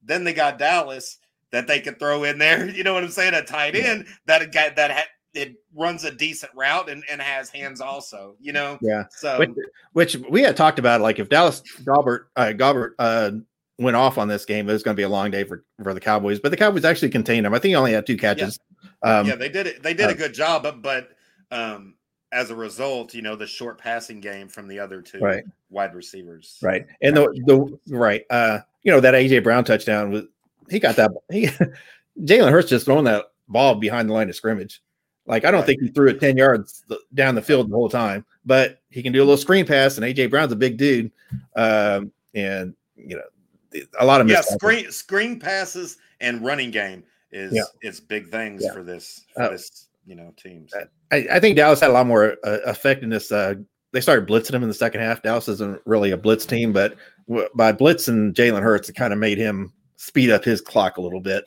then they got Dallas that they could throw in there. You know what I'm saying? A tight Yeah. end that guy that ha- it runs a decent route and, and has hands also. You know, yeah. so Which, which we had talked about, like if Dallas Goedert uh, Goedert uh, went off on this game, it was going to be a long day for for the Cowboys. But the Cowboys actually contained him. I think he only had two catches. Um, yeah, they did it. They did uh, a good job, but, but um, as a result, you know, the short passing game from the other two Right. wide receivers. Right. And the the right, uh, you know, that AJ Brown touchdown was he got that he Jalen Hurts just throwing that ball behind the line of scrimmage. Like I don't Right. think he threw it 10 yards down the field the whole time, but he can do a little screen pass, and AJ Brown's a big dude. Um, and you know, a lot of Yeah, screen screen passes and running game is Yeah. is big things Yeah. for this for Uh, this you know teams. I, I think Dallas had a lot more uh, effectiveness. Uh, they started blitzing him in the second half. Dallas isn't really a blitz team, but w- by blitzing Jalen Hurts, it kind of made him speed up his clock a little bit.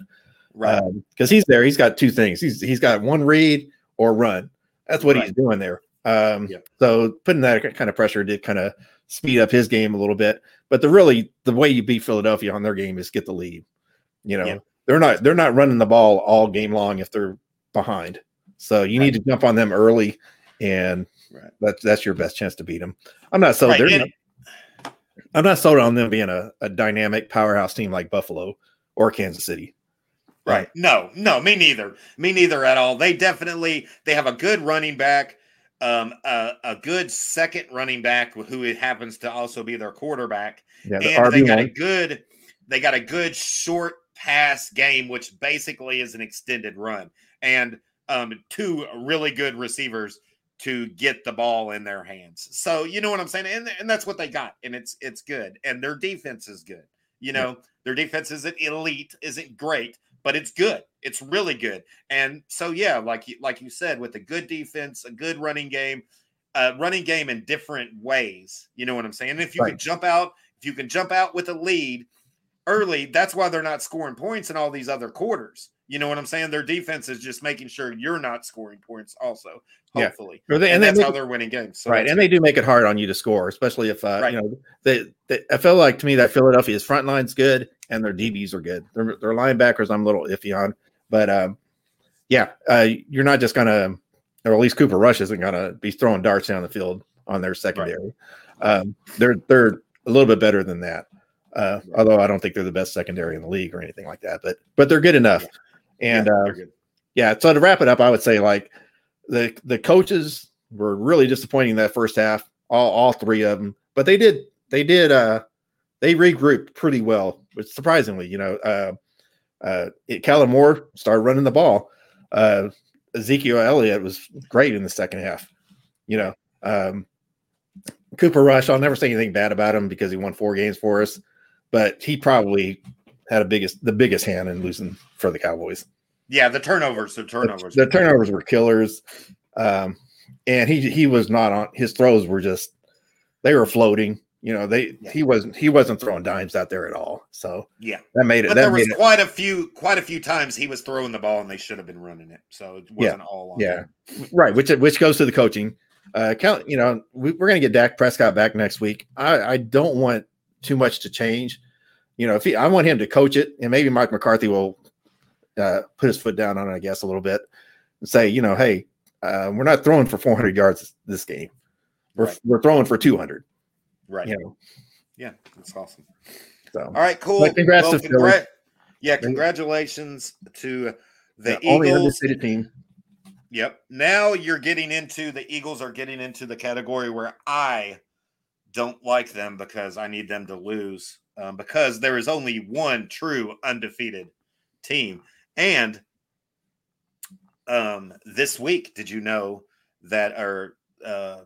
right. because he's there. He's got two things. He's he's got one read or run. That's what he's doing there. Um, Yep. So putting that kind of pressure did kind of speed up his game a little bit. But the really the way you beat Philadelphia on their game is get the lead. You know Yeah. they're not they're not running the ball all game long if they're behind. So you need to jump on them early, and Right. that's that's your best chance to beat them. I'm not sold. Right, They're and- not- I'm not sold on them being a, a dynamic powerhouse team like Buffalo or Kansas City. Right. No, no, me neither. Me neither at all. They definitely they have a good running back, um, a, a good second running back who it happens to also be their quarterback, Yeah, the and they got a good they got a good short pass game, which basically is an extended run, and um, two really good receivers to get the ball in their hands. So you know what I'm saying, and and that's what they got, and it's it's good, and their defense is good. You know, their defense isn't elite, isn't great, but it's good. It's really good. And so yeah, like you like you said, with a good defense, a good running game, uh, running game in different ways. You know what I'm saying? And if you Right. can jump out, if you can jump out with a lead early, that's why they're not scoring points in all these other quarters. You know what I'm saying? Their defense is just making sure you're not scoring points, also. Yeah. Hopefully, Or they- and, and they that's make how they're winning games. So right, and they do make it hard on you to score, especially if uh, Right. you know they, they. I feel like to me that Philadelphia's front line's good and their DBs are good. Their, their linebackers I'm a little iffy on, but um, yeah, uh, you're not just gonna, or at least Cooper Rush isn't gonna be throwing darts down the field on their secondary. Um, they're they're a little bit better than that. Uh, although I don't think they're the best secondary in the league or anything like that, but but they're good enough. And yeah, uh, yeah, so to wrap it up, I would say like the the coaches were really disappointing that first half, all all three of them. But they did they did uh they regrouped pretty well, which surprisingly, you know, uh uh it, Kellen Moore started running the ball. Uh Ezekiel Elliott was great in the second half. You know, um Cooper Rush, I'll never say anything bad about him because he won four games for us, but he probably had a biggest the biggest hand in losing for the Cowboys Yeah, the turnovers, the turnovers, the turnovers were killers. Um, and he he was not on his throws were just they were floating. You know, they Yeah. he wasn't he wasn't throwing dimes out there at all. So Yeah. that made it But that there was made it quite a few, quite a few times he was throwing the ball and they should have been running it. So it Yeah. wasn't all on Yeah. him. right, which which goes to the coaching. Uh count, you know, we, we're gonna get Dak Prescott back next week. I, I don't want too much to change. You know, if he I want him to coach it, and maybe Mike McCarthy will uh put his foot down on it, I guess, a little bit and say, you know, hey, uh, we're not throwing for 400 yards this game. We're Right. we're throwing for 200. Right. You know, Yeah, that's awesome. so All right, cool. Congrats to Philly. yeah, congratulations to the, the Eagles. team. Yep. Now you're getting into the Eagles are getting into the category where I don't like them because I need them to lose um, because there is only one true undefeated team. And um, this week, did you know that our uh,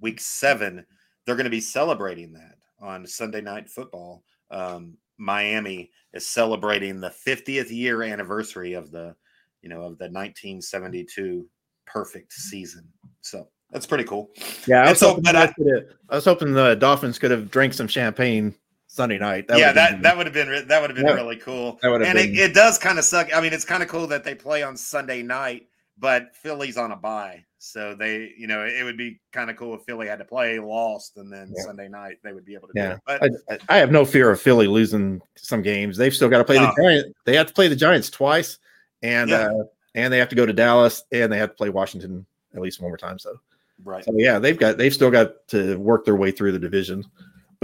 week seven, they're going to be celebrating that on Sunday Night Football. Um, Miami is celebrating the 50th year anniversary of the, you know, of the 1972 perfect season. So that's pretty cool. Yeah, I was, so, hoping but I- I was hoping the Dolphins could have drank some champagne Sunday night. yeah, that that would have been that would have been Yeah. really cool. That and it, been- it does kind of suck. I mean, it's kind of cool that they play on Sunday night, but Philly's on a bye, so they, you know, it would be kind of cool if Philly had to play, lost, and then Yeah. Sunday night they would be able to Yeah. do it. But I, I- have no fear of Philly losing some games. They've still got to play the Giants. They have to play the Giants twice, and Yeah. uh, and they have to go to Dallas, and they have to play Washington at least one more time. So, right, so yeah, they've got they've still got to work their way through the division.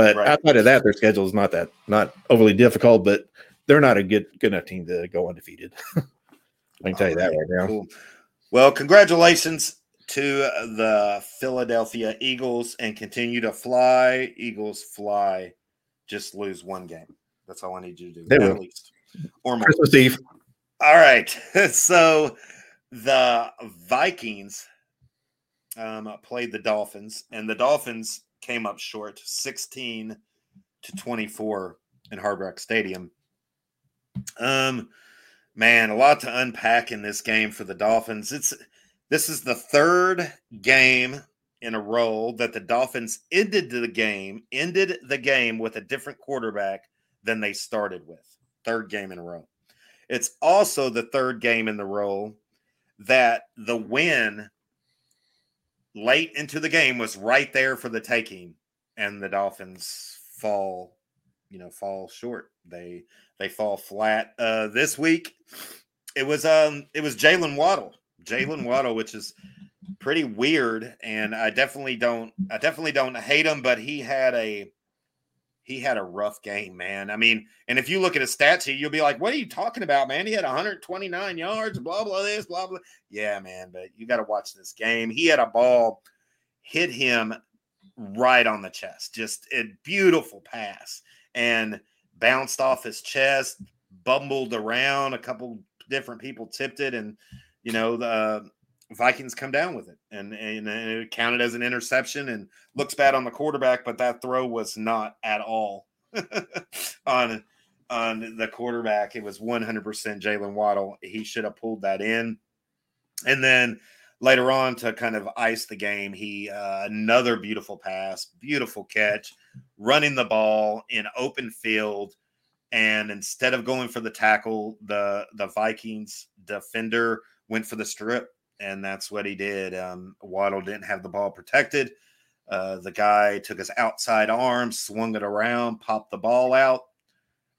But Right. outside of that, their schedule is not that not overly difficult. But they're not a good good enough team to go undefeated. I can tell you that right now. Cool. Well, congratulations to the Philadelphia Eagles and continue to fly. Eagles fly. Just lose one game. That's all I need you to do. They at will. least. Or more. Christmas Eve. All right. So the Vikings um, played the Dolphins, and the Dolphins came up short 16 to 24 in Hard Rock Stadium. Um, man, a lot to unpack in this game for the Dolphins. It's this is the third game in a row that the Dolphins ended the game, ended the game with a different quarterback than they started with. Third game in a row. It's also the third game in the row that the win late into the game was right there for the taking, and the Dolphins fall, you know, fall short. They they fall flat. Uh, this week, it was um it was Jaylen Waddle, Jaylen Waddle, which is pretty weird, and I definitely don't I definitely don't hate him, but he had a he had a rough game, man. I mean, and if you look at his stats here, you'll be like, "What are you talking about, man? He had 129 yards, blah blah this, blah blah." Yeah, man, but you got to watch this game. He had a ball hit him right on the chest, just a beautiful pass, and bounced off his chest, bumbled around. A couple different people tipped it, and you know the Vikings come down with it, and and it counted as an interception, and looks bad on the quarterback, but that throw was not at all on on the quarterback. It was 100% Jaylen Waddle. He should have pulled that in. And then later on to kind of ice the game, he uh, another beautiful pass, beautiful catch, running the ball in open field. And instead of going for the tackle, the the Vikings defender went for the strip, and that's what he did. Um, Waddle didn't have the ball protected. Uh, the guy took his outside arm, swung it around, popped the ball out.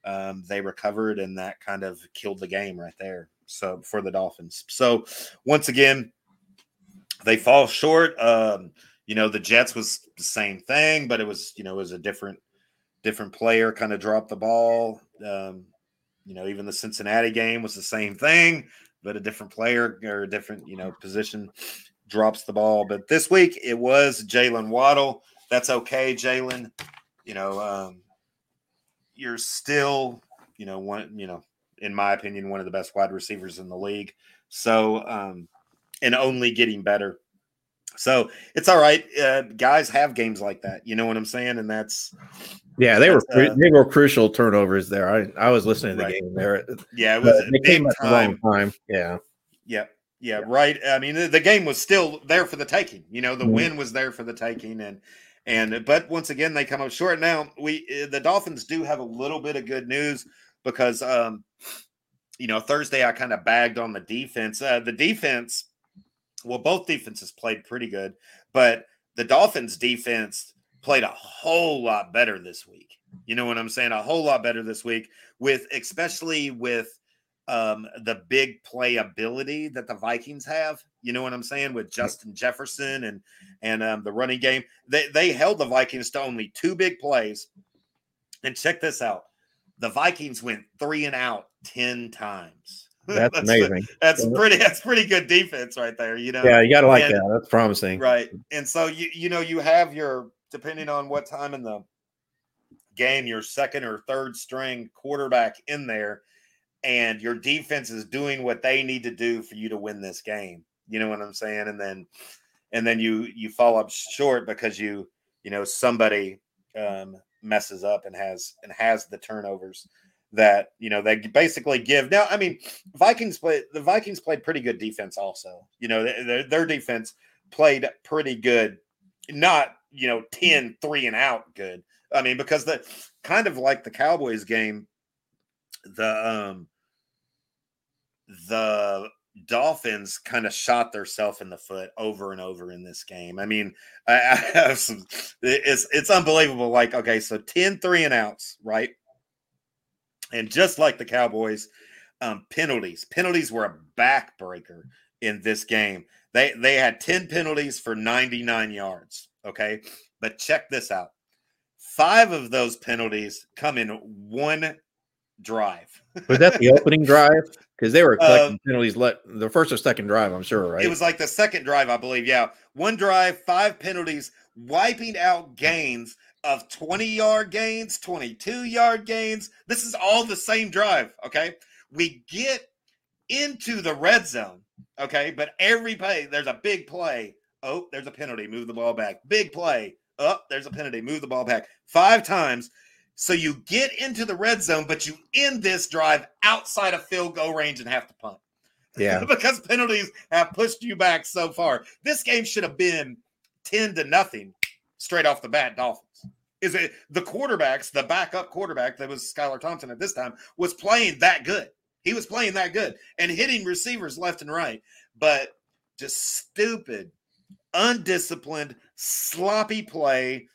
Um, they recovered, and that kind of killed the game right there. So for the Dolphins. So once again, they fall short. Um, you know, the Jets was the same thing, but it was you know it was a different different player kind of dropped the ball. Um, you know, even the Cincinnati game was the same thing, but a different player or a different you know position drops the ball. But this week it was Jaylen Waddle. That's okay, Jaylen. You know, um, you're still, you know, one, you know, in my opinion, one of the best wide receivers in the league. So, um, and only getting better. So it's all right. Uh, guys have games like that. You know what I'm saying? And that's, Yeah, they were uh, they were crucial turnovers there. I, I was listening to the Right. game there. yeah, it was a big came at the time. time. Yeah. Yeah, yeah, right. I mean, the, game was still there for the taking. You know, the Mhm. win was there for the taking, and and but once again, they come up short. Now we uh, the Dolphins do have a little bit of good news because um, you know, Thursday I kind of bagged on the defense. Uh, the defense, well, both defenses played pretty good, but the Dolphins defense played a whole lot better this week. You know what I'm saying? A whole lot better this week with especially with um, the big playability that the Vikings have. You know what I'm saying with Justin Jefferson and and um, the running game. They they held the Vikings to only two big plays. And check this out: the Vikings went three and out ten times. That's, that's amazing. That's pretty. That's pretty good defense right there. You know. Yeah, you got to like and, that. That's promising. Right, and so you you know you have your depending on what time in the game your second or third string quarterback in there, and your defense is doing what they need to do for you to win this game. You know what I'm saying? And then and then you you fall up short because you you know somebody um, messes up and has and has the turnovers that you know they basically give now i mean vikings play the vikings played pretty good defense also you know their, their defense played pretty good not you know 10 3 and out good. I mean because the kind of like the cowboys game the um the dolphins kind of shot themselves in the foot over and over in this game. I mean I, I have some it's it's unbelievable. Like okay so 10 3 and outs right and just like the Cowboys, um, penalties. Penalties were a backbreaker in this game. They they had 10 penalties for 99 yards. Okay. But check this out. Five of those penalties come in one drive. Was that the opening drive? Because they were collecting um, penalties let the first or second drive, I'm sure, right? It was like the second drive, I believe. Yeah. One drive, five penalties, wiping out gains of 20 yard gains, 22 yard gains. This is all the same drive. Okay. We get into the red zone. Okay. But every play, there's a big play. Oh, there's a penalty. Move the ball back. Big play. Oh, there's a penalty. Move the ball back. Five times. So you get into the red zone, but you end this drive outside of field goal range and have to punt. Yeah. because penalties have pushed you back so far. This game should have been 10 to nothing straight off the bat, Dolphins is it the quarterbacks, the backup quarterback that was Skylar Thompson at this time was playing that good. He was playing that good and hitting receivers left and right, but just stupid, undisciplined, sloppy play.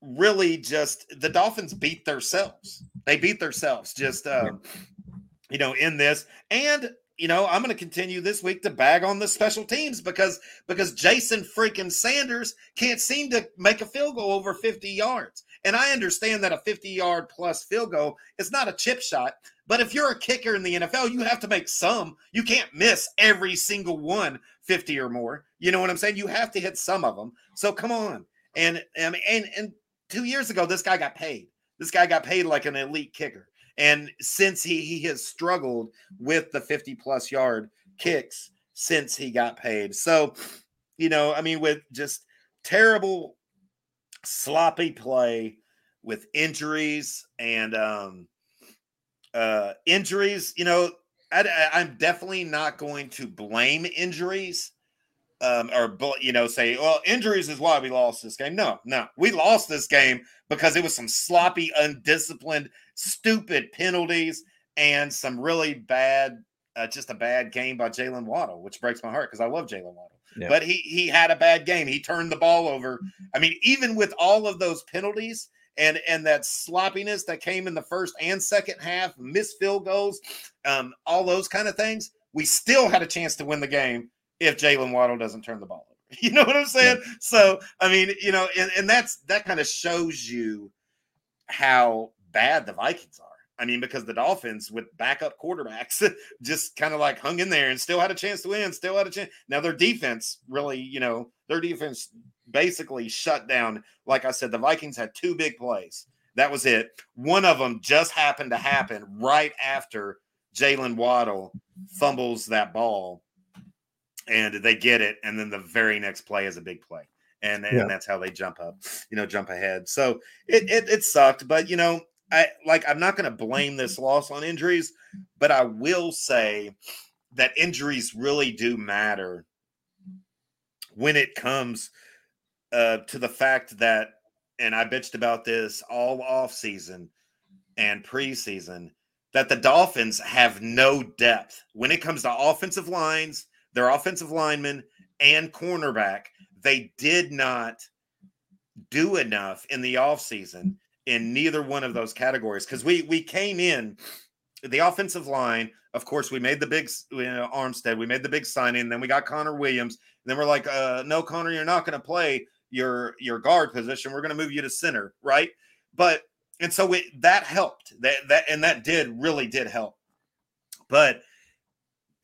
Really, just the Dolphins beat themselves. They beat themselves just, um, you know, in this. And you know, I'm going to continue this week to bag on the special teams because because Jason freaking Sanders can't seem to make a field goal over 50 yards. And I understand that a 50 yard plus field goal is not a chip shot, but if you're a kicker in the NFL, you have to make some. You can't miss every single one 50 or more. You know what I'm saying? You have to hit some of them. So come on. And and and, and 2 years ago this guy got paid. This guy got paid like an elite kicker. And since he he has struggled with the 50 plus yard kicks since he got paid. So, you know, I mean, with just terrible, sloppy play with injuries and um uh injuries, you know, I, I'm definitely not going to blame injuries um, or you know say well injuries is why we lost this game. No no. We lost this game because it was some sloppy undisciplined stupid penalties and some really bad uh, just a bad game by Jaylen Waddle which breaks my heart because I love Jaylen Waddle. Yeah. but he he had a bad game. He turned the ball over. I mean even with all of those penalties and and that sloppiness that came in the first and second half missed field goals um, all those kind of things we still had a chance to win the game if Jaylen Waddle doesn't turn the ball over. You know what I'm saying? Yeah. So, I mean, you know, and, and that's that kind of shows you how bad the Vikings are. I mean, because the Dolphins with backup quarterbacks just kind of like hung in there and still had a chance to win, still had a chance. Now their defense really, you know, their defense basically shut down. Like I said, the Vikings had two big plays. That was it. One of them just happened to happen right after Jalen Waddle fumbles that ball and they get it, and then the very next play is a big play, and and yeah. that's how they jump up, you know, jump ahead. So it it, it sucked, but you know, I like I'm not going to blame this loss on injuries, but I will say that injuries really do matter when it comes uh, to the fact that, and I bitched about this all off season and preseason that the Dolphins have no depth when it comes to offensive lines their offensive lineman and cornerback, they did not do enough in the offseason in neither one of those categories because we we came in the offensive line, of course, we made the big you know, Armstead, we made the big signing, then we got Connor Williams. then we're like, uh, no, Connor, you're not going to play your your guard position. We're going to move you to center, right? But and so it, that helped. That that and that did really did help. But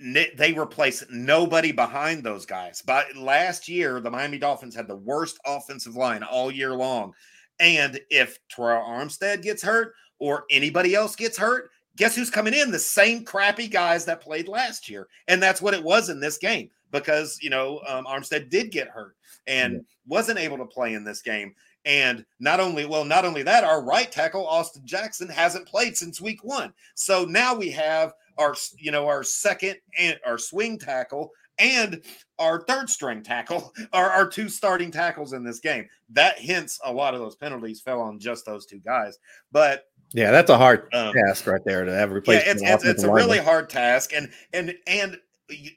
they replace nobody behind those guys. But last year, the Miami Dolphins had the worst offensive line all year long. And if Terrell Armstead gets hurt or anybody else gets hurt, guess who's coming in? The same crappy guys that played last year. And that's what it was in this game because, you know, um, Armstead did get hurt and yeah. wasn't able to play in this game. And not only, well, not only that, our right tackle, Austin Jackson, hasn't played since week one. So now we have our, you know, our second and our swing tackle and our third string tackle are our two starting tackles in this game. That hints a lot of those penalties fell on just those two guys. But yeah, that's a hard um, task right there to have replaced. Yeah, it's, it's, it's a really hard task, and and and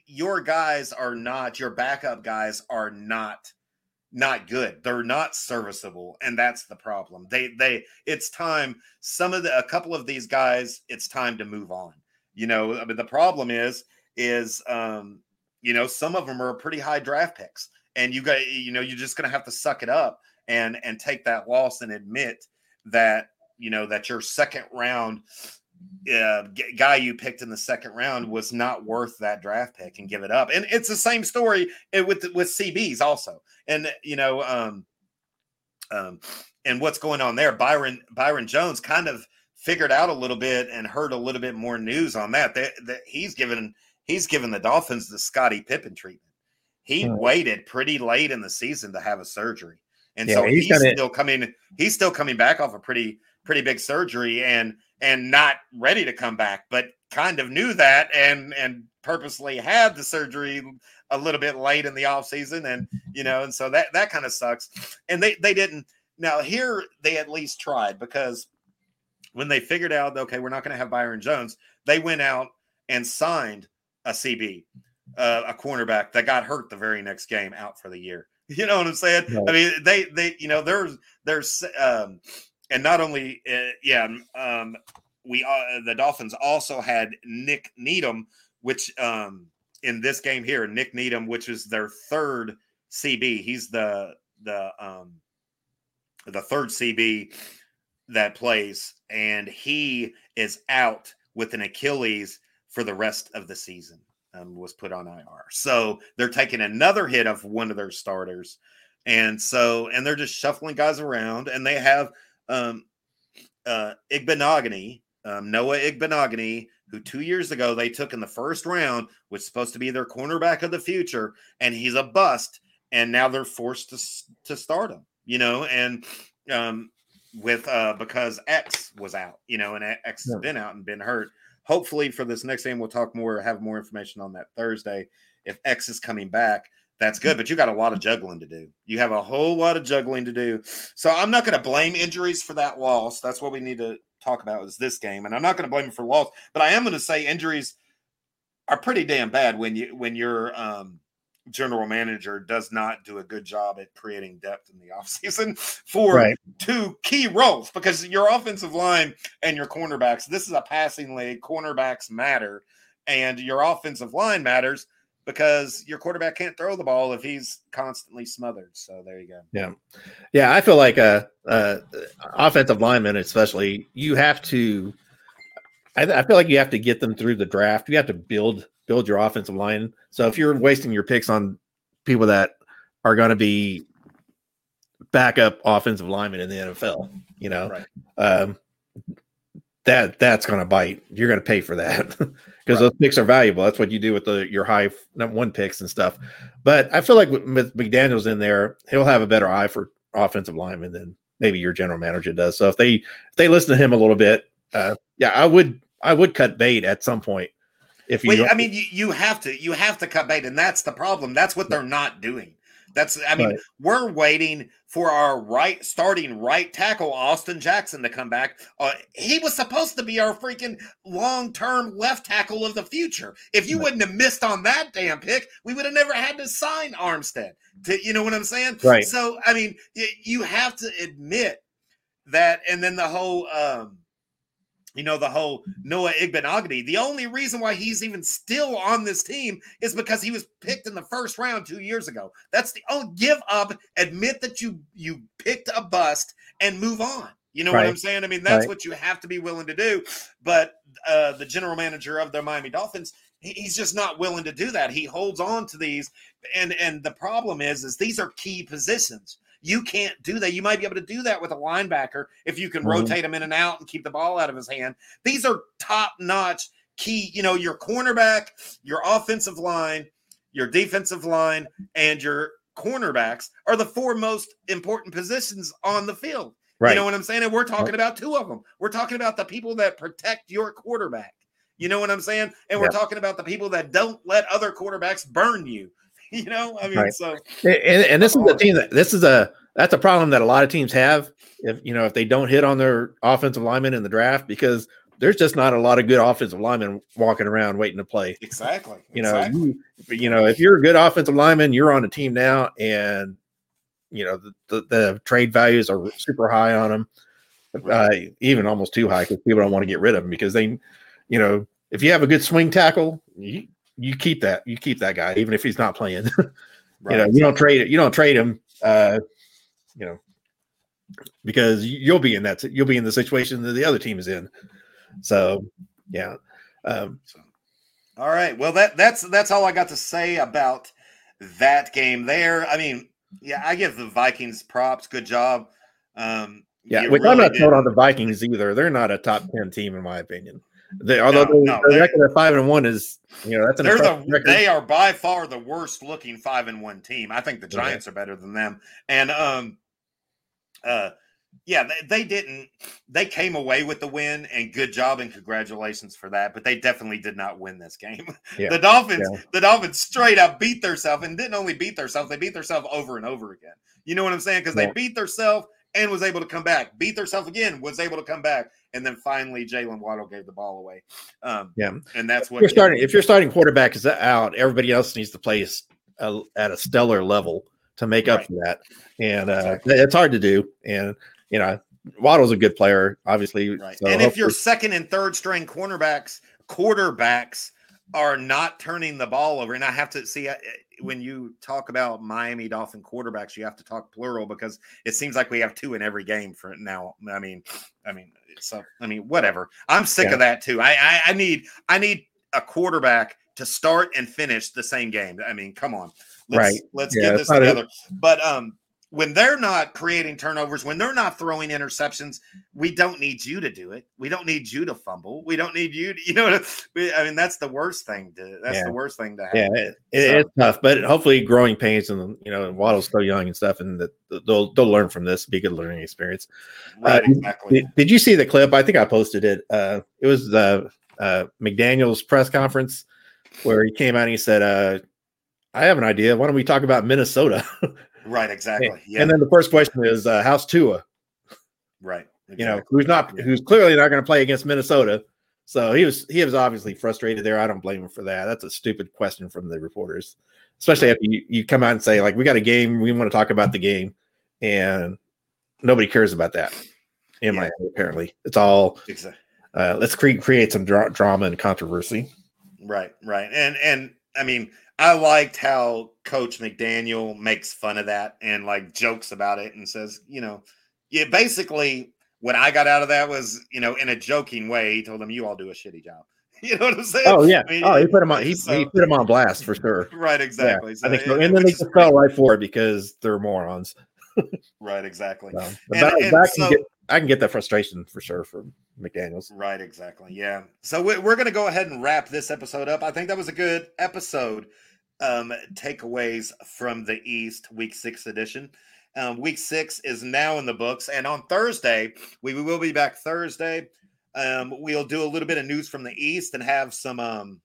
your guys are not your backup guys are not not good. They're not serviceable, and that's the problem. They they it's time. Some of the a couple of these guys, it's time to move on. You know, I mean, the problem is is um, you know some of them are pretty high draft picks, and you got you know you're just gonna have to suck it up and and take that loss and admit that you know that your second round uh, guy you picked in the second round was not worth that draft pick and give it up. And it's the same story eh, with with CBs also. And you know, um, um, and what's going on there? Byron Byron Jones kind of figured out a little bit and heard a little bit more news on that. That, that he's given he's given the Dolphins the Scottie Pippen treatment. He hmm. waited pretty late in the season to have a surgery. And yeah, so he's, he's still coming he's still coming back off a pretty pretty big surgery and and not ready to come back, but kind of knew that and and purposely had the surgery a little bit late in the off season and you know and so that that kind of sucks and they they didn't now here they at least tried because when they figured out okay we're not going to have Byron Jones they went out and signed a CB uh, a cornerback that got hurt the very next game out for the year you know what I'm saying right. I mean they they you know there's there's um and not only, uh, yeah, um, we uh, the Dolphins also had Nik Needham, which um, in this game here, Nik Needham, which is their third CB. He's the the um, the third CB that plays, and he is out with an Achilles for the rest of the season. Um, was put on IR, so they're taking another hit of one of their starters, and so and they're just shuffling guys around, and they have um, uh, Igbinoghene, um, Noah Igbinoghene, who two years ago they took in the first round, was supposed to be their cornerback of the future, and he's a bust. And now they're forced to to start him, you know, and um, with uh, because X was out, you know, and X has yeah. been out and been hurt. Hopefully, for this next game, we'll talk more, have more information on that Thursday. If X is coming back, that's good, but you got a lot of juggling to do. You have a whole lot of juggling to do. So I'm not going to blame injuries for that loss. That's what we need to talk about is this game, and I'm not going to blame them for loss, but I am going to say injuries are pretty damn bad when you when you're um, general manager does not do a good job at creating depth in the offseason for right. two key roles because your offensive line and your cornerbacks. This is a passing league. Cornerbacks matter, and your offensive line matters because your quarterback can't throw the ball if he's constantly smothered. So there you go. Yeah, yeah. I feel like a, a offensive lineman, especially, you have to. I, I, feel like you have to get them through the draft. You have to build build your offensive line. So if you're wasting your picks on people that are going to be backup offensive linemen in the NFL, you know, right. um, that that's going to bite. You're going to pay for that because right. those picks are valuable. That's what you do with the your high one picks and stuff. But I feel like with McDaniel's in there, he'll have a better eye for offensive linemen than maybe your general manager does. So if they if they listen to him a little bit, uh, yeah, I would I would cut bait at some point. If you, Wait, I mean, you, you have to you have to cut bait, and that's the problem. That's what they're not doing. That's I mean, right. we're waiting for our right starting right tackle Austin Jackson to come back. Uh, he was supposed to be our freaking long term left tackle of the future. If you right. wouldn't have missed on that damn pick, we would have never had to sign Armstead. To, you know what I'm saying? Right. So I mean, you have to admit that, and then the whole. Um, you know, the whole Noah Igbinoghene. The only reason why he's even still on this team is because he was picked in the first round two years ago. That's the oh, give up, admit that you you picked a bust and move on. You know right. what I'm saying? I mean, that's right. what you have to be willing to do. But uh, the general manager of the Miami Dolphins, he's just not willing to do that. He holds on to these, and and the problem is, is these are key positions. You can't do that. You might be able to do that with a linebacker if you can mm-hmm. rotate him in and out and keep the ball out of his hand. These are top notch key, you know, your cornerback, your offensive line, your defensive line, and your cornerbacks are the four most important positions on the field. Right. You know what I'm saying? And we're talking about two of them. We're talking about the people that protect your quarterback. You know what I'm saying? And we're yeah. talking about the people that don't let other quarterbacks burn you. you know, I mean, right. so and, and this is a team that this is a that's a problem that a lot of teams have if you know if they don't hit on their offensive linemen in the draft because there's just not a lot of good offensive linemen walking around waiting to play. Exactly. You know, exactly. You, you know, if you're a good offensive lineman, you're on a team now, and you know the, the, the trade values are super high on them, uh, even almost too high because people don't want to get rid of them because they, you know, if you have a good swing tackle, you, you keep that you keep that guy even if he's not playing. right. You know, you don't trade it. You don't trade him. Uh, you know, because you'll be in that. You'll be in the situation that the other team is in. So, yeah. Um, all right. Well, that that's that's all I got to say about that game there. I mean, yeah, I give the Vikings props. Good job. Um, yeah, which really I'm not throwing on the Vikings either. They're not a top ten team in my opinion. They, although no, no, record of five and one is, you know, that's an they're the, they are by far the worst looking five and one team. I think the Giants are better than them. And um, uh, yeah, they, they, didn't. They came away with the win, and good job and congratulations for that. But they definitely did not win this game. Yeah. The Dolphins, yeah. the Dolphins, straight up beat themselves, and didn't only beat themselves, they beat themselves over and over again. You know what I'm saying? Because they beat themselves and was able to come back. Beat themselves again, was able to come back, and then finally Jaylen Waddle gave the ball away. Um, yeah, and that's what you're starting. If you're starting quarterback is out, everybody else needs to play a, at a stellar level to make right. up for that, and uh, exactly. it's hard to do. And you know, Waddle's a good player, obviously. Right. So and if your second and third string cornerbacks, quarterbacks are not turning the ball over, and I have to see when you talk about Miami Dolphin quarterbacks, you have to talk plural because it seems like we have two in every game for now. I mean, I mean, so I mean, whatever. I'm sick yeah. of that too. I, I I need I need a quarterback to start and finish the same game. I mean, come on. Let's, right. Let's yeah, get this together. But um, when they're not creating turnovers, when they're not throwing interceptions, we don't need you to do it. We don't need you to fumble. We don't need you to, you know, I mean, that's the worst thing to, that's yeah. the worst thing to have. Yeah, it, so, it's tough, but hopefully growing pains and, you know, Waddle's still young and stuff, and that they'll, they'll learn from this, be a good learning experience. Right, uh, exactly. Did, did, you see the clip? I think I posted it. Uh, it was the uh, McDaniel's press conference where he came out and he said, uh, I have an idea. Why don't we talk about Minnesota? Right, exactly. And, yeah. and then the first question is, uh, how's Tua? Right. Exactly. You know, who's not, who's clearly not going to play against Minnesota. So he was, he was obviously frustrated there. I don't blame him for that. That's a stupid question from the reporters, especially if you, you come out and say like, we got a game, we want to talk about the game, and nobody cares about that. In yeah. my apparently, it's all exactly. Uh, let's create create some dra- drama and controversy. Right, right, and and I mean, I liked how Coach McDaniel makes fun of that and like jokes about it and says, you know, yeah, basically what I got out of that was, you know, in a joking way, he told them, "You all do a shitty job." You know what I'm saying? Oh yeah. I mean, oh, he put him on. He, so, he put him on blast for sure. Right. Exactly. Yeah, so, I think so. And, and then they just fell right for it because they're morons. right. Exactly. So, and, that, and that so, get, I can get that frustration for sure from McDaniel's. Right. Exactly. Yeah. So we're going to go ahead and wrap this episode up. I think that was a good episode um, takeaways from the East Week Six edition. Um, week six is now in the books, and on Thursday we, will be back Thursday. Um, we'll do a little bit of news from the East and have some um,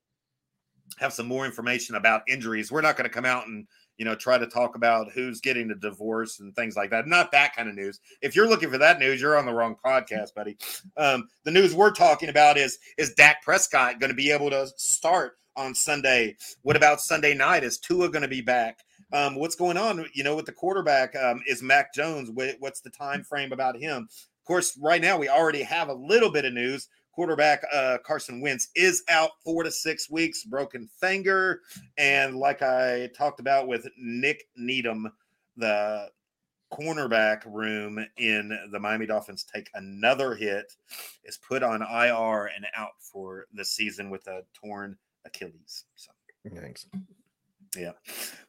have some more information about injuries. We're not going to come out and you know try to talk about who's getting a divorce and things like that. Not that kind of news. If you're looking for that news, you're on the wrong podcast, buddy. Um, the news we're talking about is is Dak Prescott going to be able to start on Sunday? What about Sunday night? Is Tua going to be back? Um, what's going on? You know, with the quarterback, um, is Mac Jones? What's the time frame about him? Of course, right now we already have a little bit of news. quarterback uh, Carson Wentz is out four to six weeks, broken finger. And like I talked about with Nik Needham, the cornerback room in the Miami Dolphins take another hit, is put on IR and out for the season with a torn Achilles. So. Thanks. Yeah,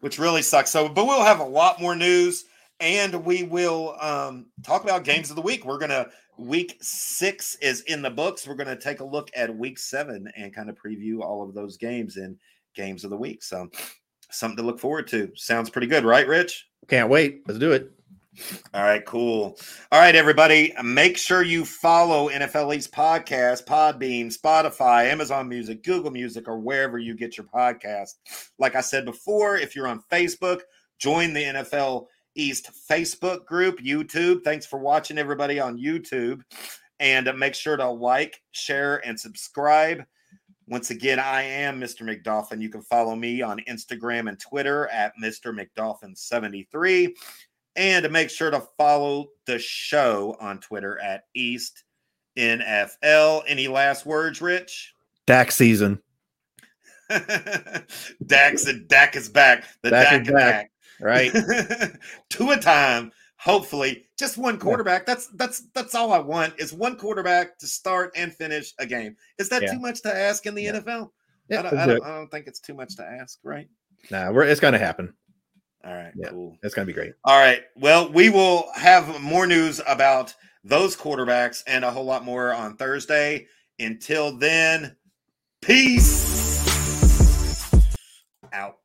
which really sucks. So, but we'll have a lot more news and we will um, talk about games of the week. We're gonna week six is in the books. We're gonna take a look at week seven and kind of preview all of those games in games of the week. So something to look forward to. Sounds pretty good, right, Rich? Can't wait. Let's do it. All right, cool. All right, everybody, make sure you follow NFL East podcast, Podbean, Spotify, Amazon Music, Google Music, or wherever you get your podcast. Like I said before, if you're on Facebook, join the NFL East Facebook group, YouTube. Thanks for watching, everybody on YouTube. And uh, make sure to like, share, and subscribe. Once again, I am Mr. McDolphin. You can follow me on Instagram and Twitter at Mr. McDolphin73. And to make sure to follow the show on Twitter at East NFL. Any last words, Rich? Dak season. Dak's Dak is back. The Dak, Dak is back. back right? Tua time. Hopefully, just one quarterback. Yeah. That's that's that's all I want is one quarterback to start and finish a game. Is that yeah. too much to ask in the yeah. NFL? I don't, I, don't, I, don't, think it's too much to ask, right? Nah, we're, it's going to happen. All right, cool. It's going to be great. All right. Well, we will have more news about those quarterbacks and a whole lot more on Thursday. Until then, peace out.